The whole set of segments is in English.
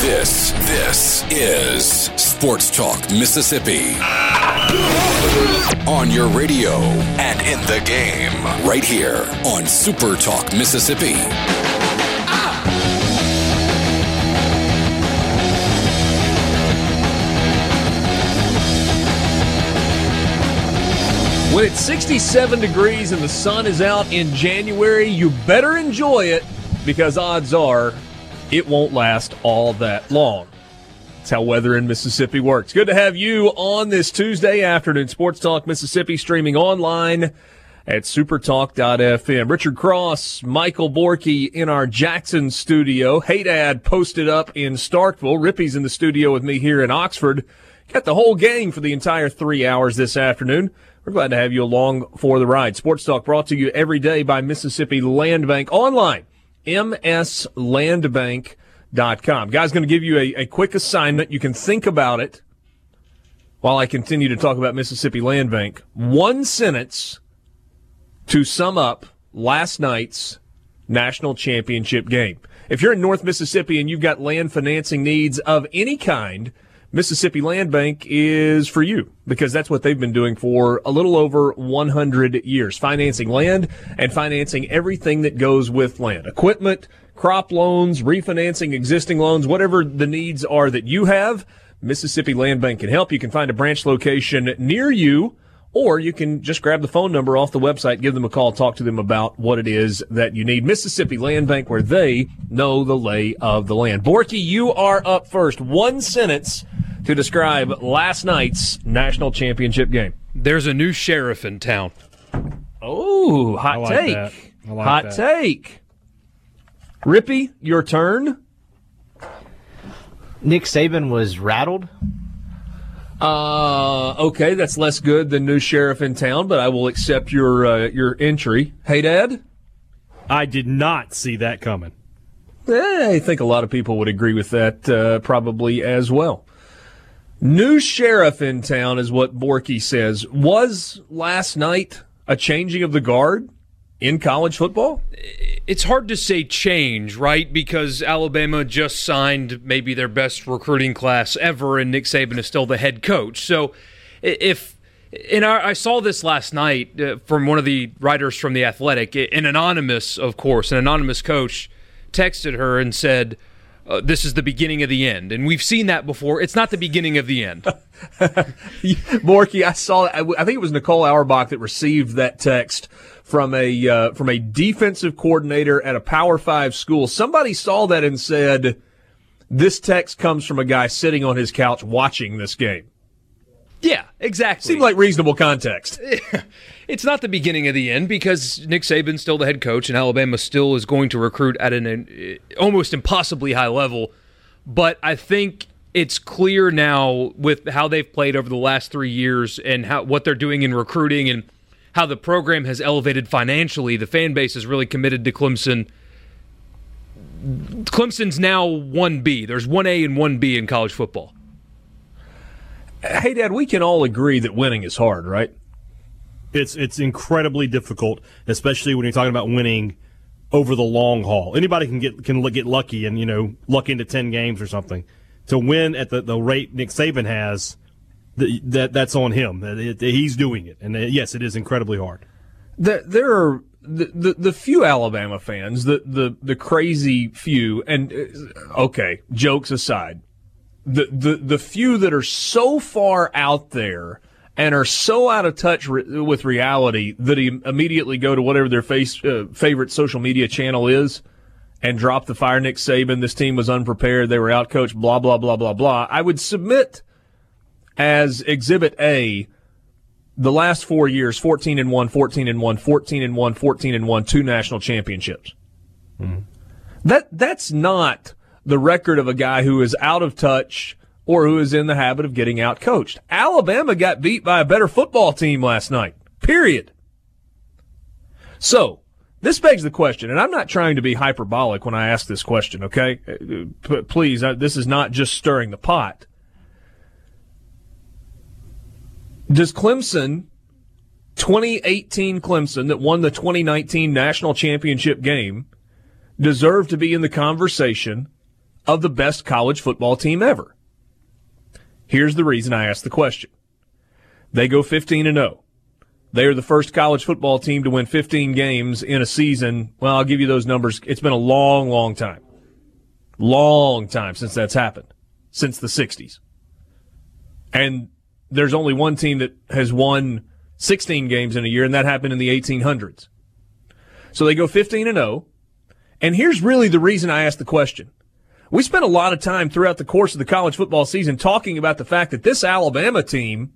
This, this is Sports Talk Mississippi. On your radio and in the game, right here on Super Talk Mississippi. When it's 67 degrees and the sun is out in January, you better enjoy it because odds are it won't last all that long. That's how weather in Mississippi works. Good to have you on this Tuesday afternoon. Sports Talk Mississippi streaming online at supertalk.fm. Richard Cross, Michael Borky in our Jackson studio. Hey Dad posted up in Starkville. Rippy's in the studio with me here in Oxford. Got the whole gang for the entire three hours this afternoon. We're glad to have you along for the ride. Sports Talk brought to you every day by Mississippi Land Bank online, mslandbank.com. Guys, going to give you a, a quick assignment. You can think about it while I continue to talk about Mississippi Land Bank. One sentence to sum up last night's national championship game. If you're in North Mississippi and you've got land financing needs of any kind, Mississippi Land Bank is for you because that's what they've been doing for a little over 100 years, financing land and financing everything that goes with land, equipment, crop loans, refinancing existing loans, whatever the needs are that you have. Mississippi Land Bank can help. You can find a branch location near you or you can just grab the phone number off the website, give them a call, talk to them about what it is that you need. Mississippi Land Bank, where they know the lay of the land. Borky, you are up first. One sentence to describe last night's national championship game. There's a new sheriff in town. Oh, hot like take. that. I like hot that. take. Rippy, your turn. Nick Saban was rattled. Uh, okay, that's less good than new sheriff in town, but I will accept your uh, your entry. Hey, Dad. I did not see that coming. Eh, I think a lot of people would agree with that, uh, probably as well. New sheriff in town is what Borky says. Was last night a changing of the guard in college football? It's hard to say change, right? Because Alabama just signed maybe their best recruiting class ever, and Nick Saban is still the head coach. So if and I, saw this last night uh, from one of the writers from the Athletic, an anonymous, of course, an anonymous coach texted her and said, uh, "This is the beginning of the end," and we've seen that before. It's not the beginning of the end. Borky, I saw. I I think it was Nicole Auerbach that received that text from a uh, from a defensive coordinator at a Power Five school. Somebody saw that and said, "This text comes from a guy sitting on his couch watching this game." Yeah, exactly. Seemed like reasonable context. it's not the beginning of the end because Nick Saban's still the head coach and Alabama still is going to recruit at an uh, almost impossibly high level. But I think it's clear now with how they've played over the last three years and how what they're doing in recruiting and how the program has elevated financially. The fan base is really committed to Clemson. Clemson's now 1B. There's 1A and 1B in college football. Hey, Dad, we can all agree that winning is hard, right? It's it's incredibly difficult, especially when you're talking about winning over the long haul. Anybody can get can get lucky and you know luck into ten games or something. To win at the, the rate Nick Saban has, the, that that's on him. That it- He's doing it, and uh, yes, it is incredibly hard. There, there are the, the the few Alabama fans, the the the crazy few, and uh, okay, jokes aside, the the the few that are so far out there and are so out of touch re- with reality that he immediately go to whatever their face uh, favorite social media channel is and drop the fire Nick Saban. This team was unprepared. They were outcoached. Blah blah blah blah blah. I would submit as Exhibit A the last four years 14 and 1 14 and 1 14 and 1 14 and 1 two national championships that that's not the record of a guy who is out of touch or who is in the habit of getting out coached. Alabama got beat by a better football team last night. Period. So, this begs the question, and I'm not trying to be hyperbolic when I ask this question, okay? Please, this is not just stirring the pot. Does Clemson, 2018 Clemson that won the 2019 national championship game, deserve to be in the conversation of the best college football team ever? Here's the reason I asked the question. They go 15 and 0. They are the first college football team to win 15 games in a season. Well, I'll give you those numbers. It's been a long, long time. Long time since that's happened. Since the 60s. And there's only one team that has won 16 games in a year, and that happened in the 1800s. So they go 15 and 0. And here's really the reason I asked the question. We spent a lot of time throughout the course of the college football season talking about the fact that this Alabama team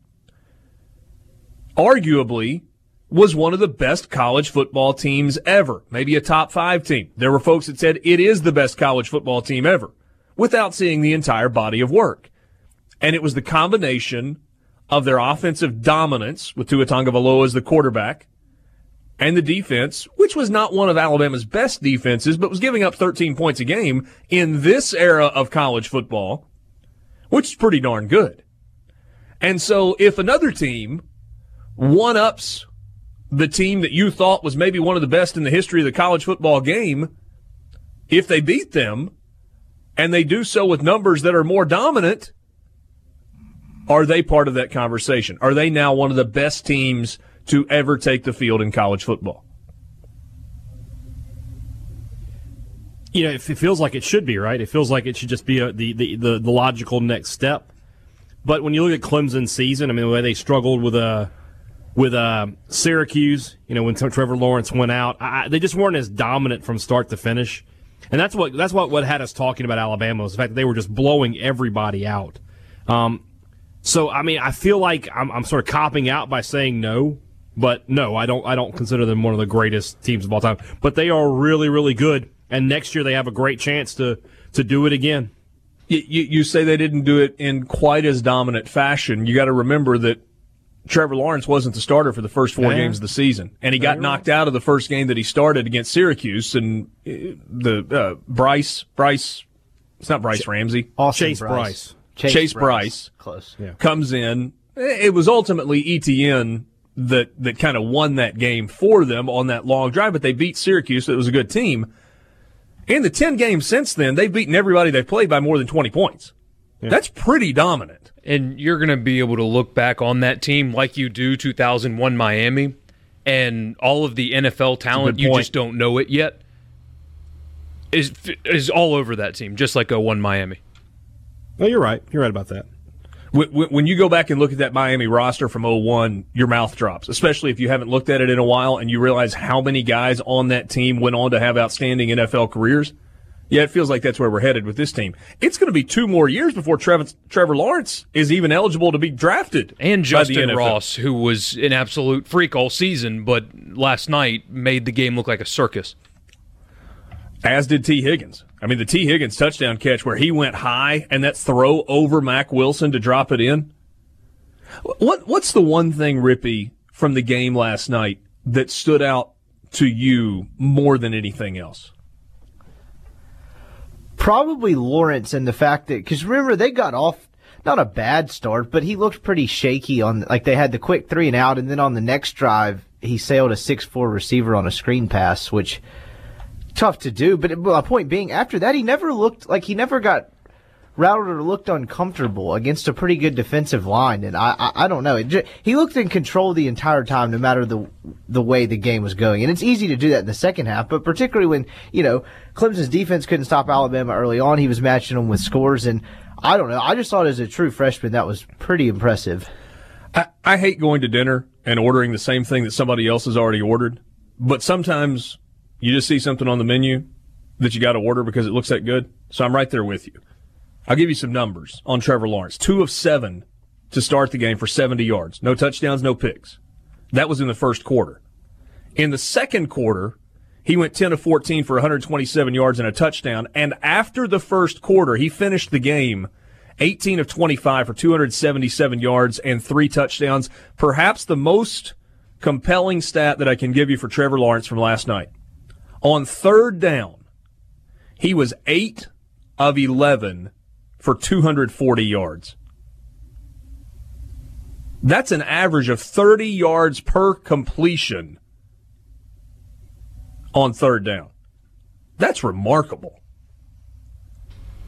arguably was one of the best college football teams ever, maybe a top five team. There were folks that said it is the best college football team ever without seeing the entire body of work. And it was the combination of their offensive dominance with Tua Tagovailoa as the quarterback and the defense, which was not one of Alabama's best defenses, but was giving up 13 points a game in this era of college football, which is pretty darn good. And so if another team one ups the team that you thought was maybe one of the best in the history of the college football game, if they beat them and they do so with numbers that are more dominant, are they part of that conversation? Are they now one of the best teams to ever take the field in college football? You know, it feels like it should be, right? It feels like it should just be a, the, the, the, the logical next step. But when you look at Clemson's season, I mean, the way they struggled with a uh, with uh, Syracuse, you know, when Trevor Lawrence went out, I, they just weren't as dominant from start to finish, and that's what that's what, what had us talking about Alabama was the fact that they were just blowing everybody out. Um, so I mean, I feel like I'm, I'm sort of copping out by saying no, but no, I don't I don't consider them one of the greatest teams of all time, but they are really really good, and next year they have a great chance to to do it again. You, you, you say they didn't do it in quite as dominant fashion. You got to remember that Trevor Lawrence wasn't the starter for the first four yeah. games of the season, and he got knocked right. out of the first game that he started against Syracuse. And uh, the uh, Bryce, Bryce, it's not Bryce Ramsey, Austin Chase Brice, Bryce. Chase, Chase Brice, Bryce, close, yeah. comes in. It was ultimately Etienne that that kind of won that game for them on that long drive, but they beat Syracuse. So it was a good team. In the ten games since then, they've beaten everybody they've played by more than twenty points. Yeah. That's pretty dominant. And you're going to be able to look back on that team like you do 2001 Miami and all of the NFL talent, you just don't know it yet, is, is all over that team, just like 01 Miami. No, you're right. You're right about that. When you go back and look at that Miami roster from 01, your mouth drops, especially if you haven't looked at it in a while and you realize how many guys on that team went on to have outstanding NFL careers. Yeah, it feels like that's where we're headed with this team. It's going to be two more years before Trevor, Trevor Lawrence is even eligible to be drafted. And Justyn Ross, who was an absolute freak all season, but last night made the game look like a circus. As did Tee Higgins. I mean, the Tee Higgins touchdown catch where he went high and that throw over Mack Wilson to drop it in. What What's the one thing, Rippy, from the game last night that stood out to you more than anything else? probably Lawrence and the fact that because remember they got off not a bad start, but he looked pretty shaky on like they had the quick three and out, and then on the next drive he sailed a six four receiver on a screen pass, which tough to do. But my point being, after that he never looked like he never got Router looked uncomfortable against a pretty good defensive line, and I I, I don't know. Just, he looked in control the entire time, no matter the the way the game was going. And it's easy to do that in the second half, but particularly when you know Clemson's defense couldn't stop Alabama early on, he was matching them with scores, and I don't know. I just thought as a true freshman that was pretty impressive. I, I hate going to dinner and ordering the same thing that somebody else has already ordered, but sometimes you just see something on the menu that you got to order because it looks that good. So I'm right there with you. I'll give you some numbers on Trevor Lawrence. Two of seven to start the game for 70 yards. No touchdowns, no picks. That was in the first quarter. In the second quarter, he went 10 of 14 for 127 yards and a touchdown. And after the first quarter, he finished the game 18 of 25 for 277 yards and three touchdowns. Perhaps the most compelling stat that I can give you for Trevor Lawrence from last night. On third down, he was 8 of 11 for 240 yards. That's an average of 30 yards per completion on third down. That's remarkable.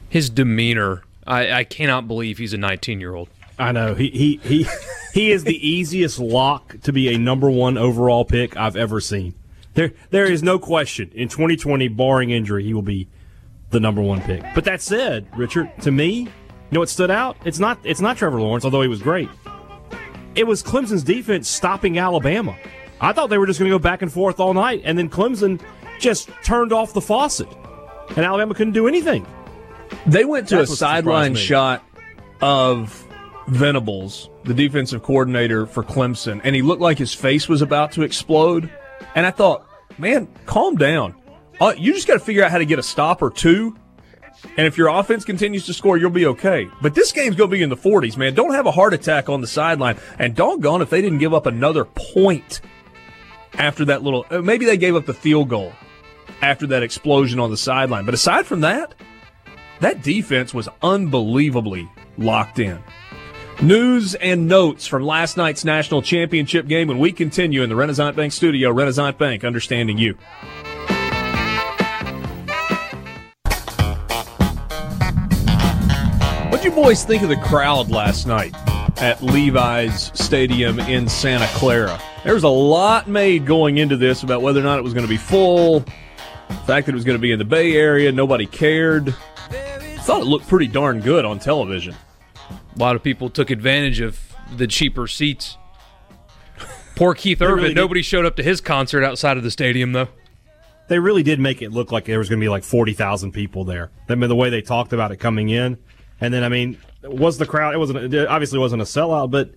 His demeanor, I, I cannot believe he's a 19 year old. I know he he he he is the easiest lock to be a number one overall pick I've ever seen. There there is no question in 2020, barring injury, he will be the number one pick. But that said, Richard, to me, you know what stood out? It's not it's not Trevor Lawrence, although he was great. It was Clemson's defense stopping Alabama. I thought they were just going to go back and forth all night, and then Clemson just turned off the faucet, and Alabama couldn't do anything. They went to That's a sideline shot of Venables, the defensive coordinator for Clemson, and he looked like his face was about to explode. And I thought, man, calm down. Uh, you just got to figure out how to get a stop or two. And if your offense continues to score, you'll be okay. But this game's going to be in the 40s, man. Don't have a heart attack on the sideline. And doggone if they didn't give up another point after that little. uh, Maybe they gave up the field goal after that explosion on the sideline. But aside from that, that defense was unbelievably locked in. News and notes from last night's national championship game when we continue in the Renaissance Bank studio. Renaissance Bank, understanding you. What'd you boys think of the crowd last night at Levi's Stadium in Santa Clara? There was a lot made going into this about whether or not it was going to be full, the fact that it was going to be in the Bay Area, nobody cared. Thought it looked pretty darn good on television. A lot of people took advantage of the cheaper seats. Poor Keith Urban. really did. Nobody showed up to his concert outside of the stadium, though. They really did make it look like there was going to be like forty thousand people there. I mean, the way they talked about it coming in, and then I mean, was the crowd? It wasn't it obviously wasn't a sellout, but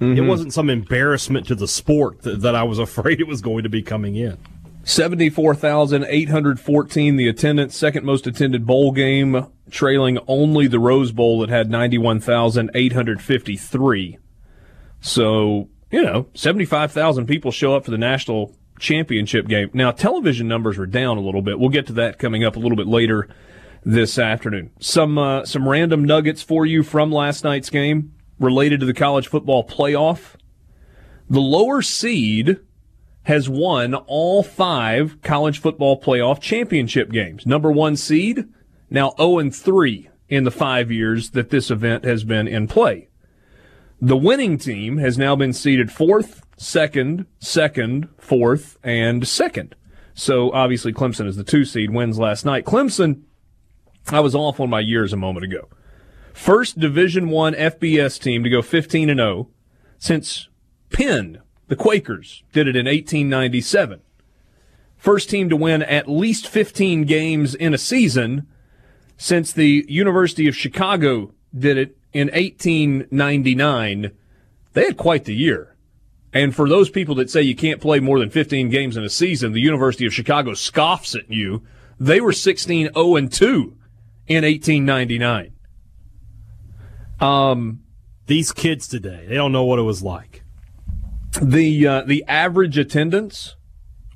it mm-hmm. wasn't some embarrassment to the sport that, that I was afraid it was going to be coming in. 74,814 the attendance, second most attended bowl game, trailing only the Rose Bowl that had 91,853. So, you know, 75,000 people show up for the national championship game. Now, television numbers are down a little bit. We'll get to that coming up a little bit later this afternoon. Some uh, some random nuggets for you from last night's game related to the college football playoff. The lower seed has won all five college football playoff championship games. Number one seed, now 0 and 3 in the five years that this event has been in play. The winning team has now been seeded fourth, second, second, fourth, and second. So obviously Clemson is the two seed, wins last night. Clemson, I was off on my years a moment ago. First Division One FBS team to go 15 and 0 since Penn, the Quakers, did it in 1897. First team to win at least 15 games in a season since the University of Chicago did it in 1899. They had quite the year. And for those people that say you can't play more than 15 games in a season, the University of Chicago scoffs at you. They were 16 0 and 2 in 1899. Um, These kids today, they don't know what it was like. The uh, the average attendance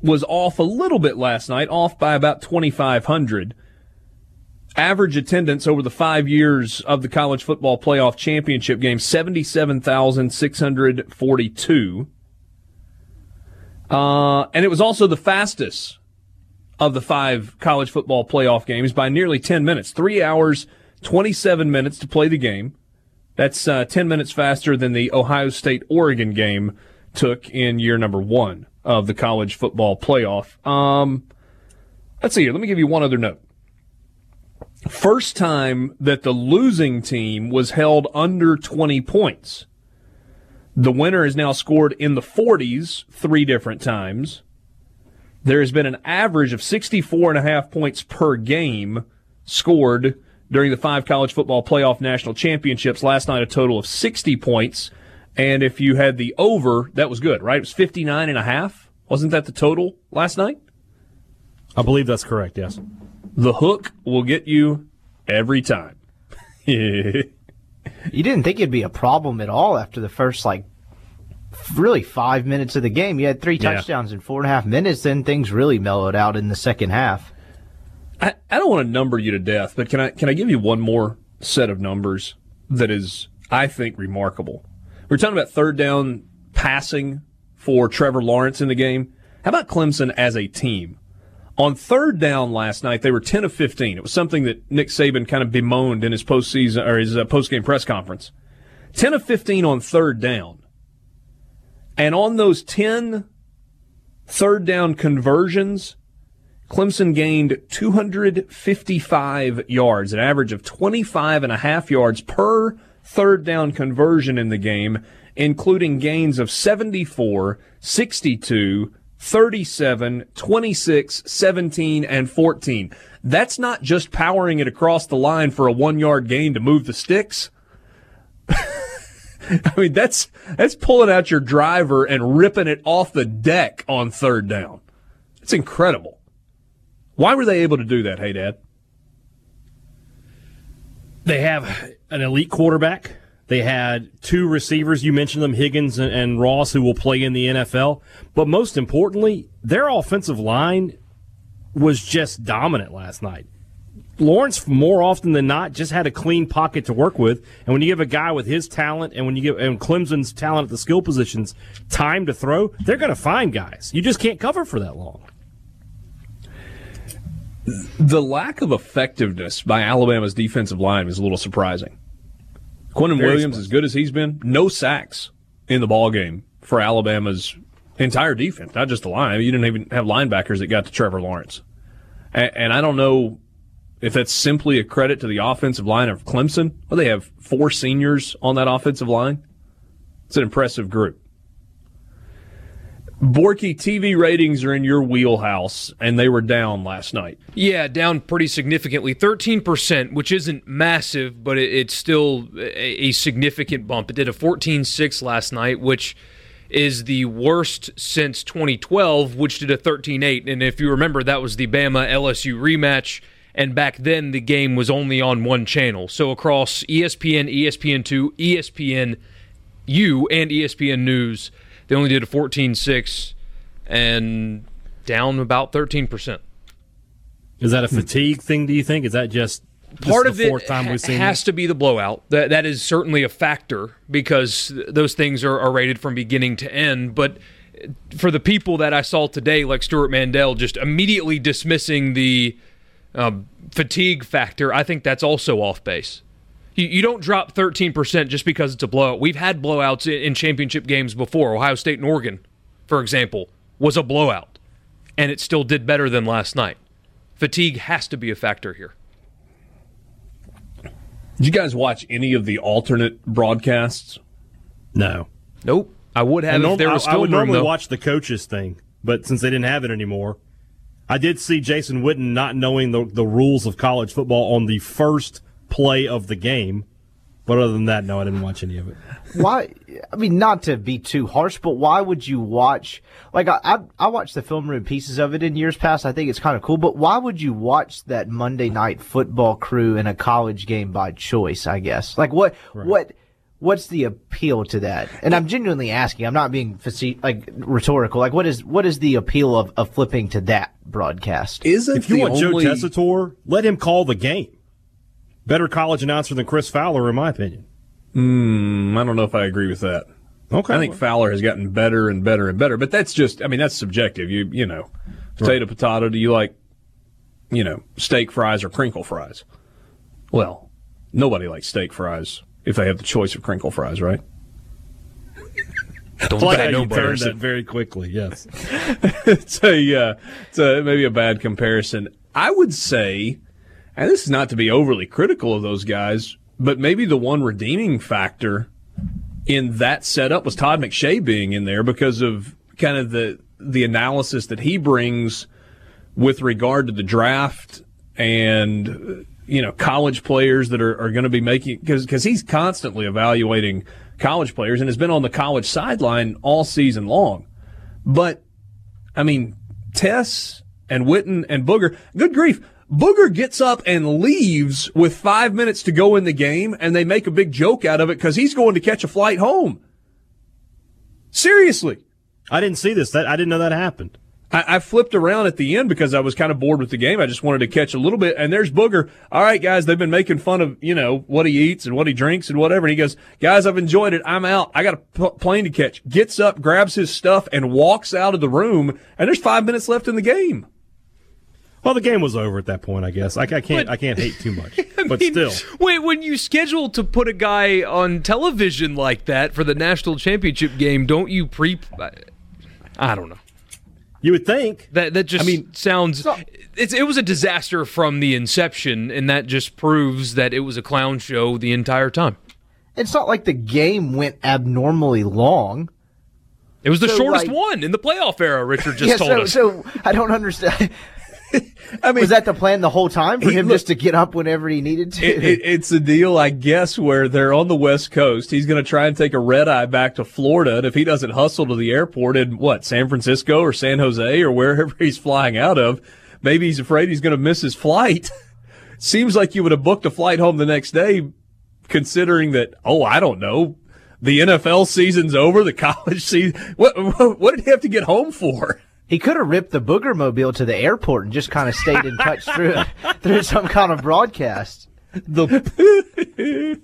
was off a little bit last night, off by about 2,500. Average attendance over the five years of the college football playoff championship game, 77,642. Uh, and it was also the fastest of the five college football playoff games by nearly 10 minutes. Three hours, 27 minutes to play the game. That's uh, 10 minutes faster than the Ohio State Oregon game took in year number one of the college football playoff. Um, let's see here. Let me give you one other note. First time that the losing team was held under 20 points. The winner has now scored in the 40s three different times. There has been an average of 64 and a half points per game scored during the five college football playoff national championships. Last night, a total of 60 points. And if you had the over, that was good, right? It was 59 and a half. Wasn't that the total last night? I believe that's correct. Yes. The hook will get you every time. you didn't think it'd be a problem at all after the first like really five minutes of the game. You had three Yeah. touchdowns in four and a half minutes. Then things really mellowed out in the second half. I, I don't want to number you to death, but can I can I give you one more set of numbers that is I think remarkable? We're talking about third down passing for Trevor Lawrence in the game. How about Clemson as a team? On third down last night, they were 10 of 15. It was something that Nick Saban kind of bemoaned in his postseason or his uh, postgame press conference. 10 of 15 on third down. And on those 10 third down conversions, Clemson gained 255 yards, an average of 25 and a half yards per third down conversion in the game, including gains of 74, 62, 37, 26, 17, and 14. That's not just powering it across the line for a one yard gain to move the sticks. I mean, that's, that's pulling out your driver and ripping it off the deck on third down. It's incredible. Why were they able to do that, hey, Dad? They have an elite quarterback. They had two receivers. You mentioned them, Higgins and, and Ross, who will play in the NFL. But most importantly, their offensive line was just dominant last night. Lawrence, more often than not, just had a clean pocket to work with. And when you give a guy with his talent and when you give and Clemson's talent at the skill positions time to throw, they're going to find guys. You just can't cover for that long. The lack of effectiveness by Alabama's defensive line is a little surprising. Quentin Very Williams, as good as he's been, no sacks in the ball game for Alabama's entire defense, not just the line. You didn't even have linebackers that got to Trevor Lawrence. And, and I don't know if that's simply a credit to the offensive line of Clemson. Well, they have four seniors on that offensive line. It's an impressive group. Borky TV ratings are in your wheelhouse, and they were down last night. Yeah, down pretty significantly, thirteen percent, which isn't massive, but it, it's still a, significant bump. It did a 14-6 last night, which is the worst since 2012, which did a 13-8. And if you remember, that was the Bama LSU rematch, and back then the game was only on one channel. So across E ESPN, ESPN2, ESPN U, and ESPN News, they only did a 14-6 and down about 13%. Is that a fatigue thing? Do you think? Is that just part of the it fourth time we've seen has to be the blowout. That that is certainly a factor because those things are, are rated from beginning to end. But for the people that I saw today, like Stewart Mandel, just immediately dismissing the um, fatigue factor, I think that's also off base. You, you don't drop 13% just because it's a blowout. We've had blowouts in, in championship games before. Ohio State and Oregon, for example, was a blowout, and it still did better than last night. Fatigue has to be a factor here. Did you guys watch any of the alternate broadcasts? No. Nope. I would have I, if norm- there was I- I would room, normally though. watch the coaches thing, but since they didn't have it anymore, I did see Jason Witten not knowing the, the rules of college football on the first play of the game. But other than that, no, I didn't watch any of it. why? I mean, not to be too harsh, but why would you watch? Like, I I, I watched the film room pieces of it in years past. I think it's kind of cool, but why would you watch that Monday night football crew in a college game by choice? I guess. Like, what what what's the appeal to that? And I'm genuinely asking. I'm not being face- like rhetorical. Like, what is what is the appeal of, of flipping to that broadcast? Isn't If you want only, Joe Tessitore, let him call the game. Better college announcer than Chris Fowler, in my opinion. Mm, I don't know if I agree with that. Okay. I think Fowler has gotten better and better and better, but that's just, I mean, that's subjective. You, you know, potato, potato. Do you like, you know, steak fries or crinkle fries? Well, nobody likes steak fries if they have the choice of crinkle fries, right? Don't I like bet how you nobody. turned that very quickly. Yes. it's a, uh, it's a maybe a bad comparison. I would say, and this is not to be overly critical of those guys, but maybe the one redeeming factor in that setup was Todd McShay being in there because of kind of the the analysis that he brings with regard to the draft and you know college players that are, are going to be making because because he's constantly evaluating college players and has been on the college sideline all season long. But I mean, Tess and Witten and Booger, good grief. Booger gets up and leaves with five minutes to go in the game, and they make a big joke out of it because he's going to catch a flight home. Seriously. I didn't see this. That I didn't know that happened. I, I, flipped around at the end because I was kind of bored with the game. I just wanted to catch a little bit. And there's Booger. All right, guys, they've been making fun of, you know, what he eats and what he drinks and whatever. And he goes, guys, I've enjoyed it. I'm out. I got a p- plane to catch. Gets up, grabs his stuff and walks out of the room. And there's five minutes left in the game. Well, the game was over at that point, I guess. I, I can't, but, I can't hate too much, but mean, still. Wait, when you schedule to put a guy on television like that for the national championship game, don't you pre? I don't know. You would think that that just I mean, sounds. it was a disaster from the inception, and that just proves that it was a clown show the entire time. It's not like the game went abnormally long. It was the so shortest like, one in the playoff era. Richard just yeah, told so, us. So I don't understand. I mean, was that the plan the whole time for him just to get up whenever he needed to? It, it, it's a deal, I guess, where they're on the West Coast. He's going to try and take a red eye back to Florida, and if he doesn't hustle to the airport in what San Francisco or San Jose or wherever he's flying out of, maybe he's afraid he's going to miss his flight. Seems like you would have booked a flight home the next day, considering that. Oh, I don't know. The NFL season's over. The college season. What, what, what did he have to get home for? He could have ripped the Booger Mobile to the airport and just kind of stayed in touch through through some kind of broadcast. The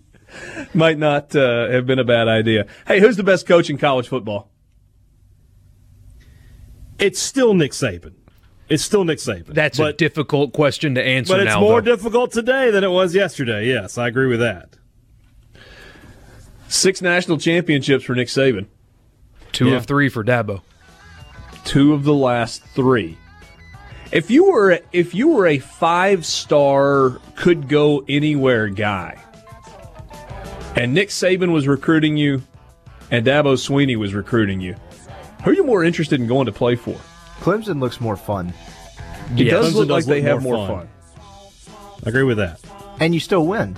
might not uh, have been a bad idea. Hey, who's the best coach in college football? It's still Nick Saban. It's still Nick Saban. That's but, a difficult question to answer. But it's now, more though. difficult today than it was yesterday. Yes, I agree with that. Six national championships for Nick Saban. Two yeah. of three for Dabo two of the last three. If you were if you were a five star could go anywhere guy, and Nick Saban was recruiting you, and Dabo Swinney was recruiting you, who are you more interested in going to play for? Clemson looks more fun. It yeah, does Clemson look does like look they have more fun. fun. I agree with that. And you still win.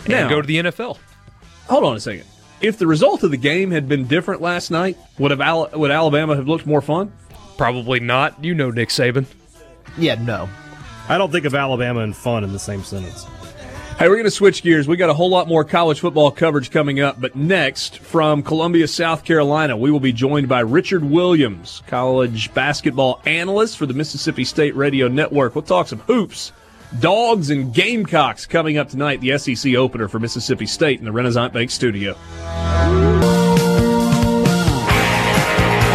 And now, go to the NFL. Hold on a second. If the result of the game had been different last night, would have Al- would Alabama have looked more fun? Probably not. You know Nick Saban. Yeah, no. I don't think of Alabama and fun in the same sentence. Hey, we're going to switch gears. We got a whole lot more college football coverage coming up, but next from Columbia, South Carolina, we will be joined by Richard Williams, college basketball analyst for the Mississippi State Radio Network. We'll talk some hoops, dogs, and gamecocks coming up tonight. The SEC opener for Mississippi State in the Renaissance Bank Studio.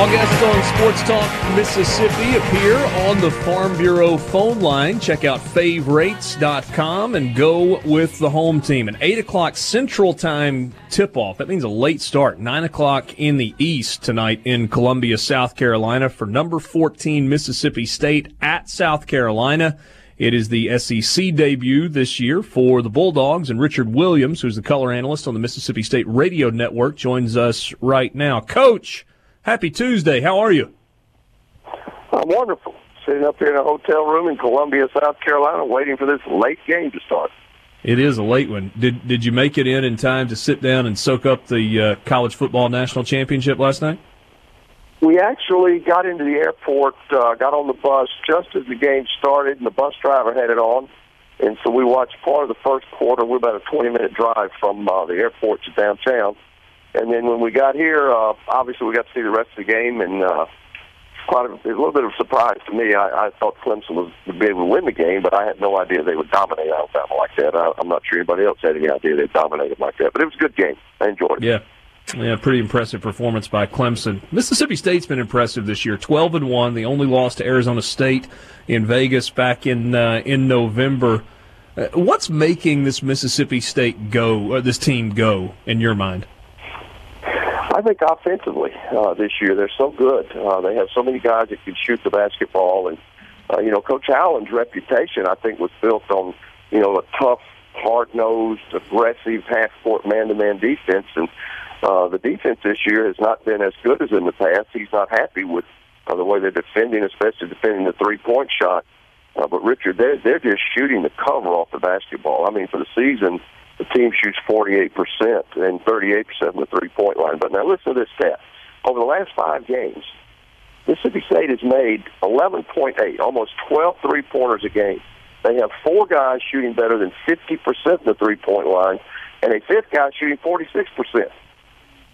All guests on Sports Talk Mississippi appear on the Farm Bureau phone line. Check out favorites.com and go with the home team. An 8 o'clock Central Time tip off. That means a late start. 9 o'clock in the East tonight in Columbia, South Carolina for number 14 Mississippi State at South Carolina. It is the SEC debut this year for the Bulldogs, and Richard Williams, who's the color analyst on the Mississippi State Radio Network, joins us right now. Coach, Happy Tuesday. How are you? I'm wonderful. Sitting up here in a hotel room in Columbia, South Carolina, waiting for this late game to start. It is a late one. Did did you make it in in time to sit down and soak up the uh, college football national championship last night? We actually got into the airport, uh, got on the bus just as the game started, and the bus driver had it on. And so we watched part of the first quarter. We're about a 20 minute drive from uh, the airport to downtown. And then when we got here, uh, obviously we got to see the rest of the game, and uh, quite a, a little bit of a surprise to me. I, I thought Clemson was, would be able to win the game, but I had no idea they would dominate Alabama like that. I, I'm not sure anybody else had any idea they'd dominate them like that. But it was a good game. I enjoyed it. Yeah. Yeah, pretty impressive performance by Clemson. Mississippi State's been impressive this year. Twelve and one. The only loss to Arizona State in Vegas back in uh, in November. Uh, what's making this Mississippi State go? Uh, this team go in your mind? I think offensively uh, this year they're so good. Uh, they have so many guys that can shoot the basketball, and uh, you know Coach Howland's reputation I think was built on you know a tough, hard-nosed, aggressive half-court man-to-man defense, and uh, the defense this year has not been as good as in the past. He's not happy with uh, the way they're defending, especially defending the three-point shot. Uh, but Richard, they're they're just shooting the cover off the basketball. I mean, for the season the team shoots 48% and 38% from the three point line. But now listen to this stat. Over the last five games, Mississippi State has made 11.8, almost 12 three pointers a game. They have four guys shooting better than 50% in the three point line, and a fifth guy shooting 46%.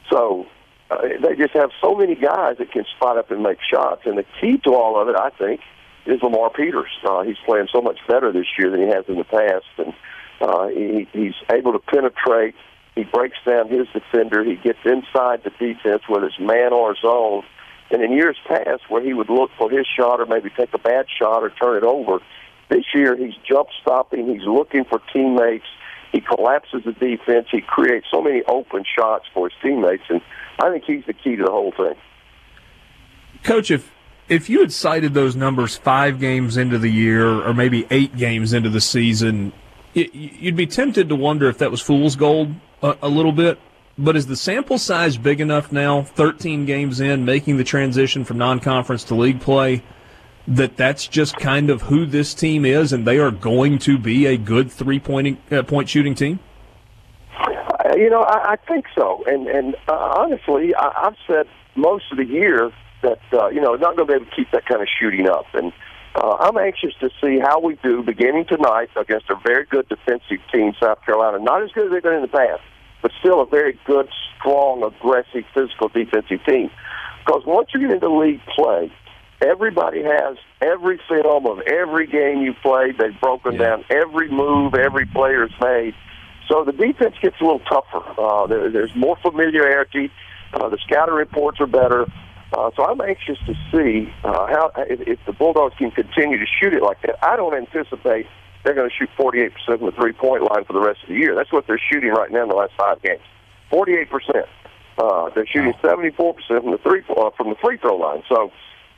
So uh, they just have so many guys that can spot up and make shots. And the key to all of it, I think, is Lamar Peters. Uh, he's playing so much better this year than he has in the past, and uh, he, he's able to penetrate. He breaks down his defender. He gets inside the defense, whether it's man or zone. And in years past, where he would look for his shot or maybe take a bad shot or turn it over, this year he's jump stopping. He's looking for teammates. He collapses the defense. He creates so many open shots for his teammates, and I think he's the key to the whole thing. Coach, if if you had cited those numbers five games into the year, or maybe eight games into the season, you'd be tempted to wonder if that was fool's gold a, a little bit. But is the sample size big enough now, 13 games in, making the transition from non-conference to league play, that that's just kind of who this team is, and they are going to be a good three-point uh, point shooting team? Uh, you know, I, I think so. And and uh, honestly, I, I've said most of the year that uh, you know not going to be able to keep that kind of shooting up. And uh, I'm anxious to see how we do beginning tonight against a very good defensive team, South Carolina. Not as good as they've been in the past, but still a very good, strong, aggressive, physical defensive team. Because once you get into league play, everybody has every film of every game you played. They've broken yeah. down every move every player's made. So the defense gets a little tougher. Uh, there, there's more familiarity. Uh, the scouting reports are better. Uh, so I'm anxious to see uh, how if, if the Bulldogs can continue to shoot it like that. I don't anticipate they're going to shoot 48% from the three-point line for the rest of the year. That's what they're shooting right now in the last five games. 48%. Uh, they're shooting 74% from the three uh, from the free throw line. So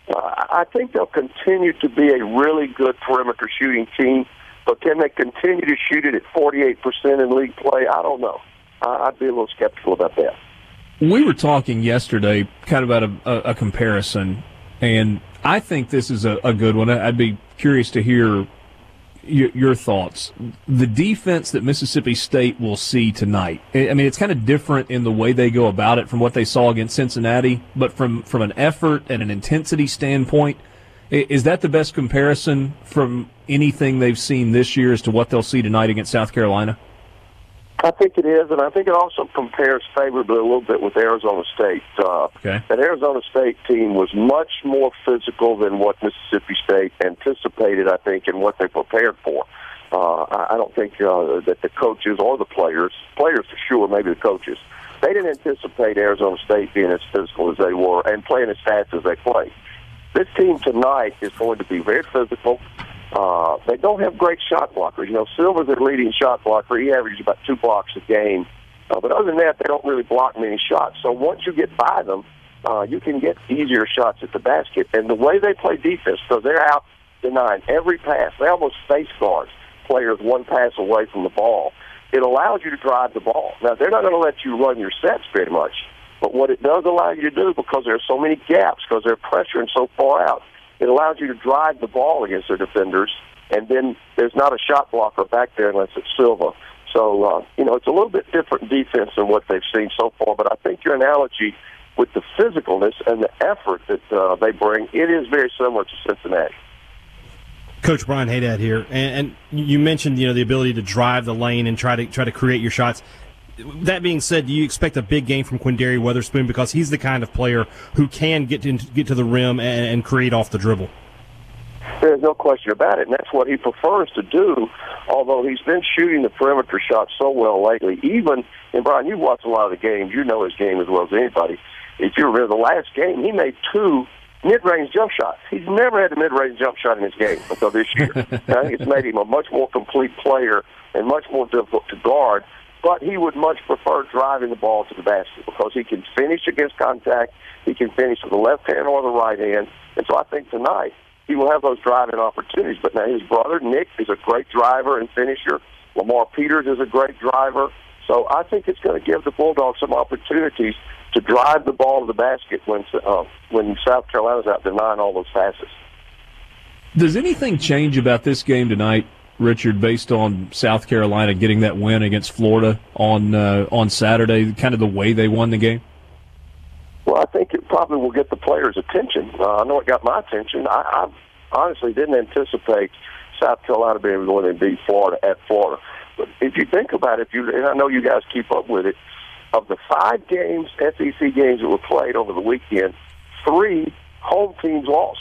uh, I think they'll continue to be a really good perimeter shooting team. But can they continue to shoot it at 48% in league play? I don't know. I'd be a little skeptical about that. We were talking yesterday kind of about a, a, a comparison, and I think this is a, a, good one. I'd be curious to hear your, your, thoughts. The defense that Mississippi State will see tonight. I mean, it's kind of different in the way they go about it from what they saw against Cincinnati, but from from an effort and an intensity standpoint, is that the best comparison from anything they've seen this year as to what they'll see tonight against South Carolina? I think it is, and I think it also compares favorably a little bit with Arizona State. Uh, okay. That Arizona State team was much more physical than what Mississippi State anticipated, I think, and what they prepared for. Uh, I don't think uh, that the coaches or the players, players for sure, maybe the coaches, they didn't anticipate Arizona State being as physical as they were and playing as fast as they played. This team tonight is going to be very physical. Uh, they don't have great shot blockers. You know, Silva's their leading shot blocker. He averages about two blocks a game. Uh, but other than that, they don't really block many shots. So once you get by them, uh, you can get easier shots at the basket. And the way they play defense, so they're out denying every pass. They almost face guards players one pass away from the ball. It allows you to drive the ball. Now, they're not going to let you run your sets very much. But what it does allow you to do, because there are so many gaps, because they're pressuring so far out, it allows you to drive the ball against their defenders, and then there's not a shot blocker back there unless it's Silva. So, uh, you know, it's a little bit different defense than what they've seen so far, but I think your analogy with the physicalness and the effort that uh, they bring, it is very similar to Cincinnati. Coach Brian Haydad here, and, and you mentioned you know the ability to drive the lane and try to try to create your shots that being said, do you expect a big game from Quinndary Weatherspoon because he's the kind of player who can get to, get to the rim and, and create off the dribble? There's no question about it, and that's what he prefers to do. Although he's been shooting the perimeter shots so well lately, even and Brian, you've watched a lot of the games. You know his game as well as anybody. If you remember the last game, he made two mid-range jump shots. He's never had a mid-range jump shot in his game until this year. I think it's made him a much more complete player and much more difficult to guard but he would much prefer driving the ball to the basket because he can finish against contact. He can finish with the left hand or the right hand. And so I think tonight he will have those driving opportunities. But now his brother, Nick, is a great driver and finisher. Lamar Peters is a great driver. So I think it's going to give the Bulldogs some opportunities to drive the ball to the basket when uh, when South Carolina's out denying all those passes. Does anything change about this game tonight Richard, based on South Carolina getting that win against Florida on uh, on Saturday, kind of the way they won the game? Well, I think it probably will get the players' attention. Uh, I know it got my attention. I, I honestly didn't anticipate South Carolina being able to beat Florida at Florida. But if you think about it, if you and I know you guys keep up with it, of the five games, SEC games that were played over the weekend, three home teams lost.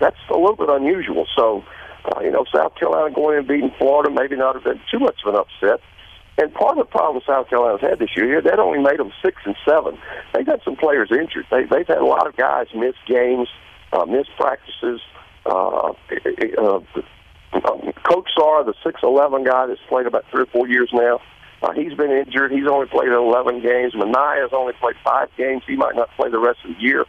That's a little bit unusual. So, uh, you know, South Carolina going and beating Florida maybe not have been too much of an upset. And part of the problem South Carolina's had this year, that only made them six and seven. They've had some players injured. They, they've had a lot of guys miss games, uh, miss practices. Uh, uh, um, Kotsar, the six eleven guy that's played about three or four years now, uh, he's been injured. He's only played 11 games. Minaya's only played five games. He might not play the rest of the year.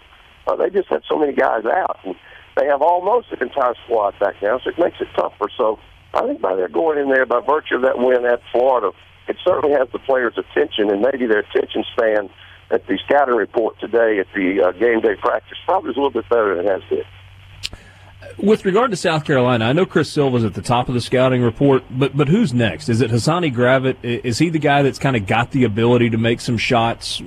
Uh, they just had so many guys out. And they have almost an entire squad back now, so it makes it tougher. So I think by their going in there, by virtue of that win at Florida, it certainly has the players' attention and maybe their attention span at the scouting report today at the uh, game day practice probably is a little bit better than it has been. With regard to South Carolina, I know Chris Silva's at the top of the scouting report, but but who's next? Is it Hassani Gravett? Is he the guy that's kind of got the ability to make some shots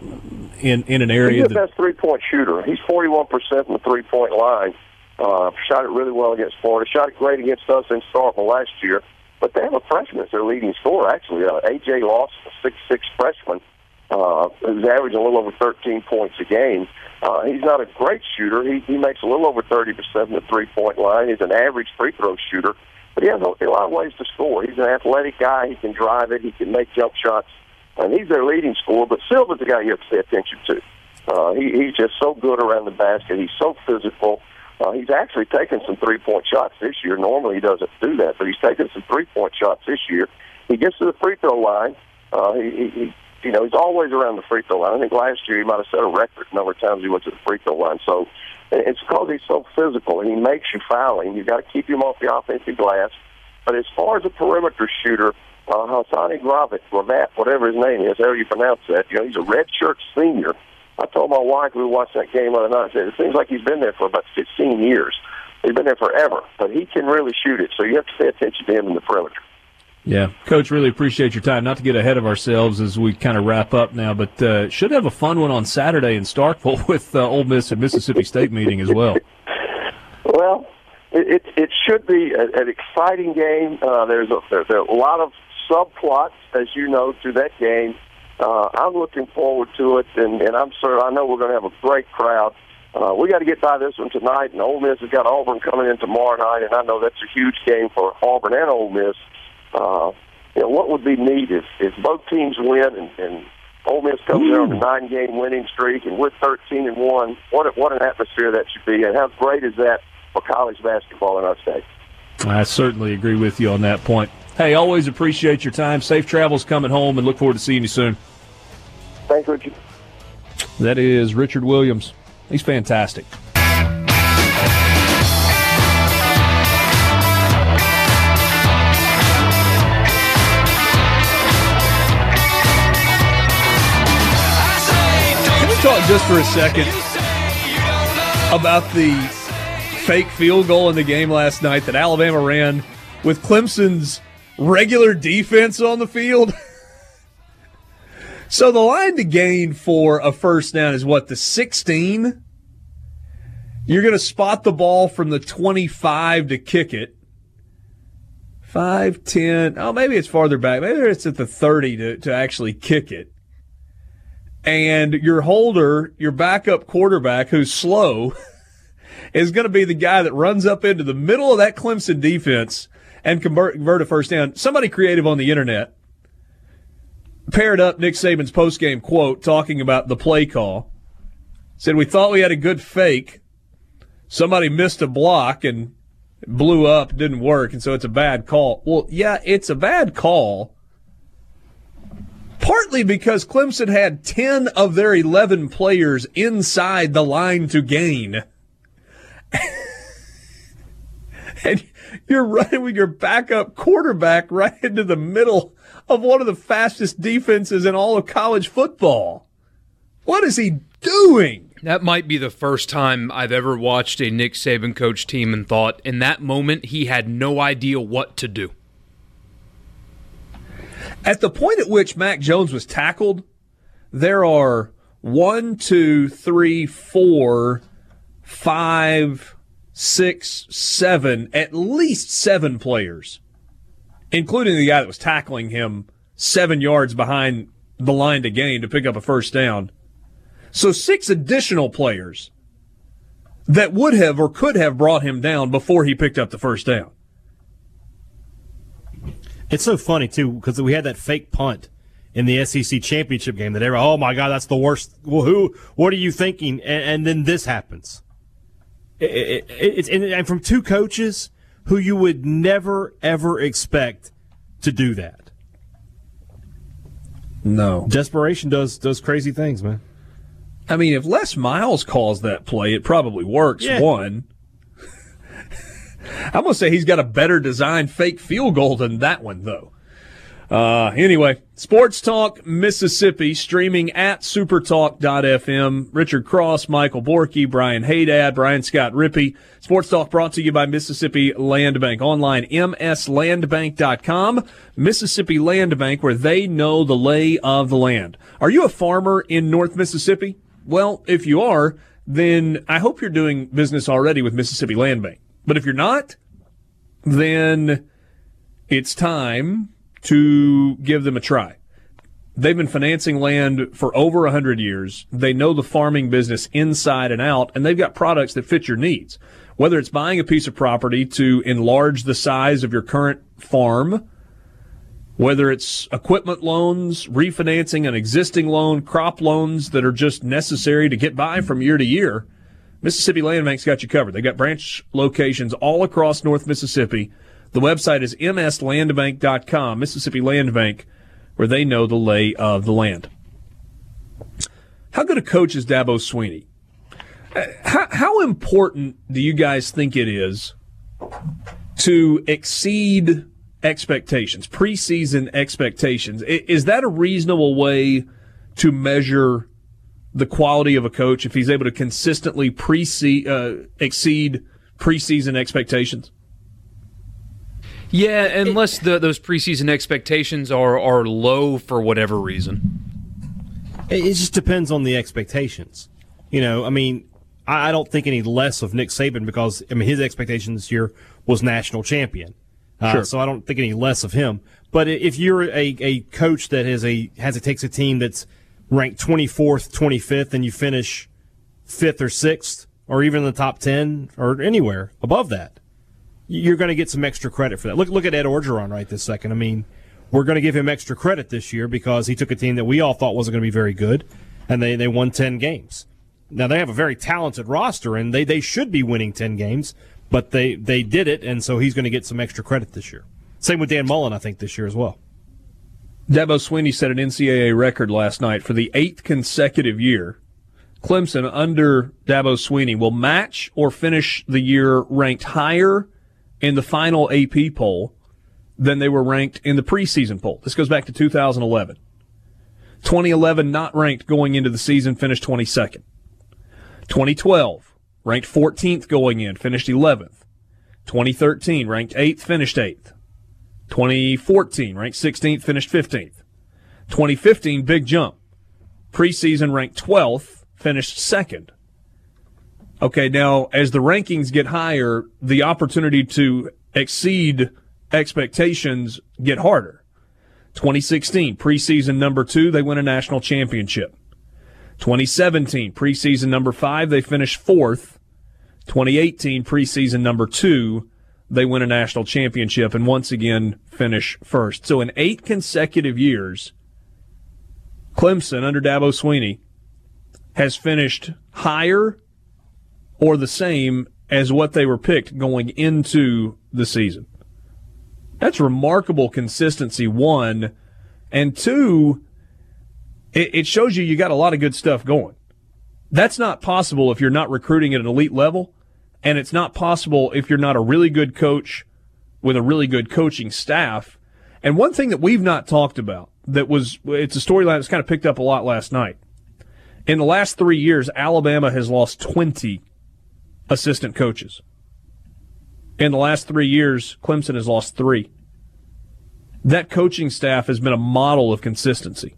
in in an area? He's the that, best three point shooter. He's forty one percent from the three point line. Uh, shot it really well against Florida. Shot it great against us in Starkville last year. But they have a freshman as their leading scorer, actually. Uh, A.J. Lawson, a six six freshman, uh, who's averaging a little over 13 points a game. Uh, he's not a great shooter. He, he makes a little over 30% from the three point line. He's an average free throw shooter, but he has a, a lot of ways to score. He's an athletic guy. He can drive it. He can make jump shots. And he's their leading scorer, but Silva's the guy you have to pay attention to. Uh, he, he's just so good around the basket. He's so physical. Uh, he's actually taken some three point shots this year. Normally he doesn't do that, but he's taken some three point shots this year. He gets to the free throw line. Uh, he, he, you know, he's always around the free throw line. I think last year he might have set a record number of times he went to the free throw line. So it's because he's so physical and he makes you foul him. You've got to keep him off the offensive glass. But as far as a perimeter shooter, uh, Hassani Gravett, Gravat, whatever his name is, however you pronounce that, you know, he's a redshirt senior. I told my wife we watched that game the other night. I said, it seems like he's been there for about 15 years. He's been there forever, but he can really shoot it. So you have to pay attention to him in the perimeter. Yeah, Coach, really appreciate your time. Not to get ahead of ourselves as we kind of wrap up now, but uh, should have a fun one on Saturday in Starkville with uh, Ole Miss and Mississippi State meeting as well. Well, it it, it should be a, an exciting game. Uh, there's a there, there a lot of subplots, as you know, to that game. Uh, I'm looking forward to it, and, and I'm sure I know we're going to have a great crowd. Uh, we got to get by this one tonight, and Ole Miss has got Auburn coming in tomorrow night, and I know that's a huge game for Auburn and Ole Miss. Uh, you know, what would be neat if, if both teams win and, and Ole Miss comes Ooh. in on a nine-game winning streak, and we're 13 and one. What a, what an atmosphere that should be, and how great is that for college basketball in our state? I certainly agree with you on that point. Hey, always appreciate your time. Safe travels coming home, and look forward to seeing you soon. Thanks, Richard. That is Richard Williams. He's fantastic. Can we talk just for a second about the fake field goal in the game last night that Alabama ran with Clemson's regular defense on the field? so the line to gain for a first down is what, the 16? You're going to spot the ball from the 25 to kick it. 5, 10. Oh, maybe it's farther back. Maybe it's at the 30 to, to actually kick it and your holder, your backup quarterback who's slow, is going to be the guy that runs up into the middle of that Clemson defense and convert, convert a first down. Somebody creative on the internet paired up Nick Saban's postgame quote talking about the play call. Said, We thought we had a good fake. Somebody missed a block and blew up, didn't work, and so it's a bad call. Well, yeah, it's a bad call partly because Clemson had 10 of their 11 players inside the line to gain. and you're running with your backup quarterback right into the middle of one of the fastest defenses in all of college football. What is he doing? That might be the first time I've ever watched a Nick Saban coach team and thought in that moment he had no idea what to do. At the point at which Mac Jones was tackled, there are one, two, three, four, five, six, seven, at least seven players, including the guy that was tackling him seven yards behind the line to gain to pick up a first down. So six additional players that would have or could have brought him down before he picked up the first down. It's so funny too because we had that fake punt in the SEC championship game that every oh my god that's the worst. Well, who? What are you thinking? And, and then this happens. It, it, it's and, from two coaches who you would never ever expect to do that. No, desperation does does crazy things, man. I mean, if Les Miles calls that play, it probably works. Yeah. One. I'm going to say he's got a better designed fake field goal than that one, though. Uh, anyway, Sports Talk Mississippi streaming at supertalk.fm. Richard Cross, Michael Borky, Brian Haydad, Brian Scott Rippey. Sports Talk brought to you by Mississippi Land Bank. Online, mslandbank.com. Mississippi Land Bank, where they know the lay of the land. Are you a farmer in North Mississippi? Well, if you are, then I hope you're doing business already with Mississippi Land Bank. But if you're not, then it's time to give them a try. They've been financing land for over 100 years. They know the farming business inside and out, and they've got products that fit your needs. Whether it's buying a piece of property to enlarge the size of your current farm, whether it's equipment loans, refinancing an existing loan, crop loans that are just necessary to get by from year to year, Mississippi Land Bank's got you covered. They've got branch locations all across North Mississippi. The website is mslandbank.com, Mississippi Land Bank, where they know the lay of the land. How good a coach is Dabo Swinney? Uh, How, how important do you guys think it is to exceed expectations, preseason expectations? Is that a reasonable way to measure the quality of a coach if he's able to consistently pre uh, exceed preseason expectations? Yeah, unless the, those preseason expectations are, are low for whatever reason. It it just depends on the expectations. You know, I mean, I I don't think any less of Nick Saban because I mean his expectation this year was national champion. Uh, Sure. So I don't think any less of him. But if you're a, a coach that has a has it takes a team that's ranked 24th, 25th, and you finish fifth or sixth, or even in the top 10 or anywhere above that, you're going to get some extra credit for that. Look, look at Ed Orgeron right this second. I mean, we're going to give him extra credit this year because he took a team that we all thought wasn't going to be very good, and they, they won 10 games. Now, they have a very talented roster, and they, they should be winning 10 games, but they, they did it, and so he's going to get some extra credit this year. Same with Dan Mullen, I think, this year as well. Dabo Swinney set an NCAA record last night for the eighth consecutive year. Clemson, under Dabo Swinney, will match or finish the year ranked higher in the final AP poll than they were ranked in the preseason poll. This goes back to 2011. 2011, not ranked going into the season, finished 22nd. 2012, ranked 14th going in, finished 11th. 2013, ranked 8th, finished 8th. 2014, ranked 16th, finished 15th. 2015, big jump. Preseason ranked 12th, finished second. Okay, now as the rankings get higher, the opportunity to exceed expectations get harder. 2016, preseason number two, they win a national championship. 2017, preseason number five, they finish fourth. 2018, preseason number two, they win a national championship and once again finish first. So in eight consecutive years, Clemson under Dabo Swinney has finished higher or the same as what they were picked going into the season. That's remarkable consistency, one. And two, it, it shows you you got a lot of good stuff going. That's not possible if you're not recruiting at an elite level, and it's not possible if you're not a really good coach with a really good coaching staff. And one thing that we've not talked about that was it's a storyline that's kind of picked up a lot last night. In the last three years, Alabama has lost 20 assistant coaches. In the last three years, Clemson has lost three. That coaching staff has been a model of consistency.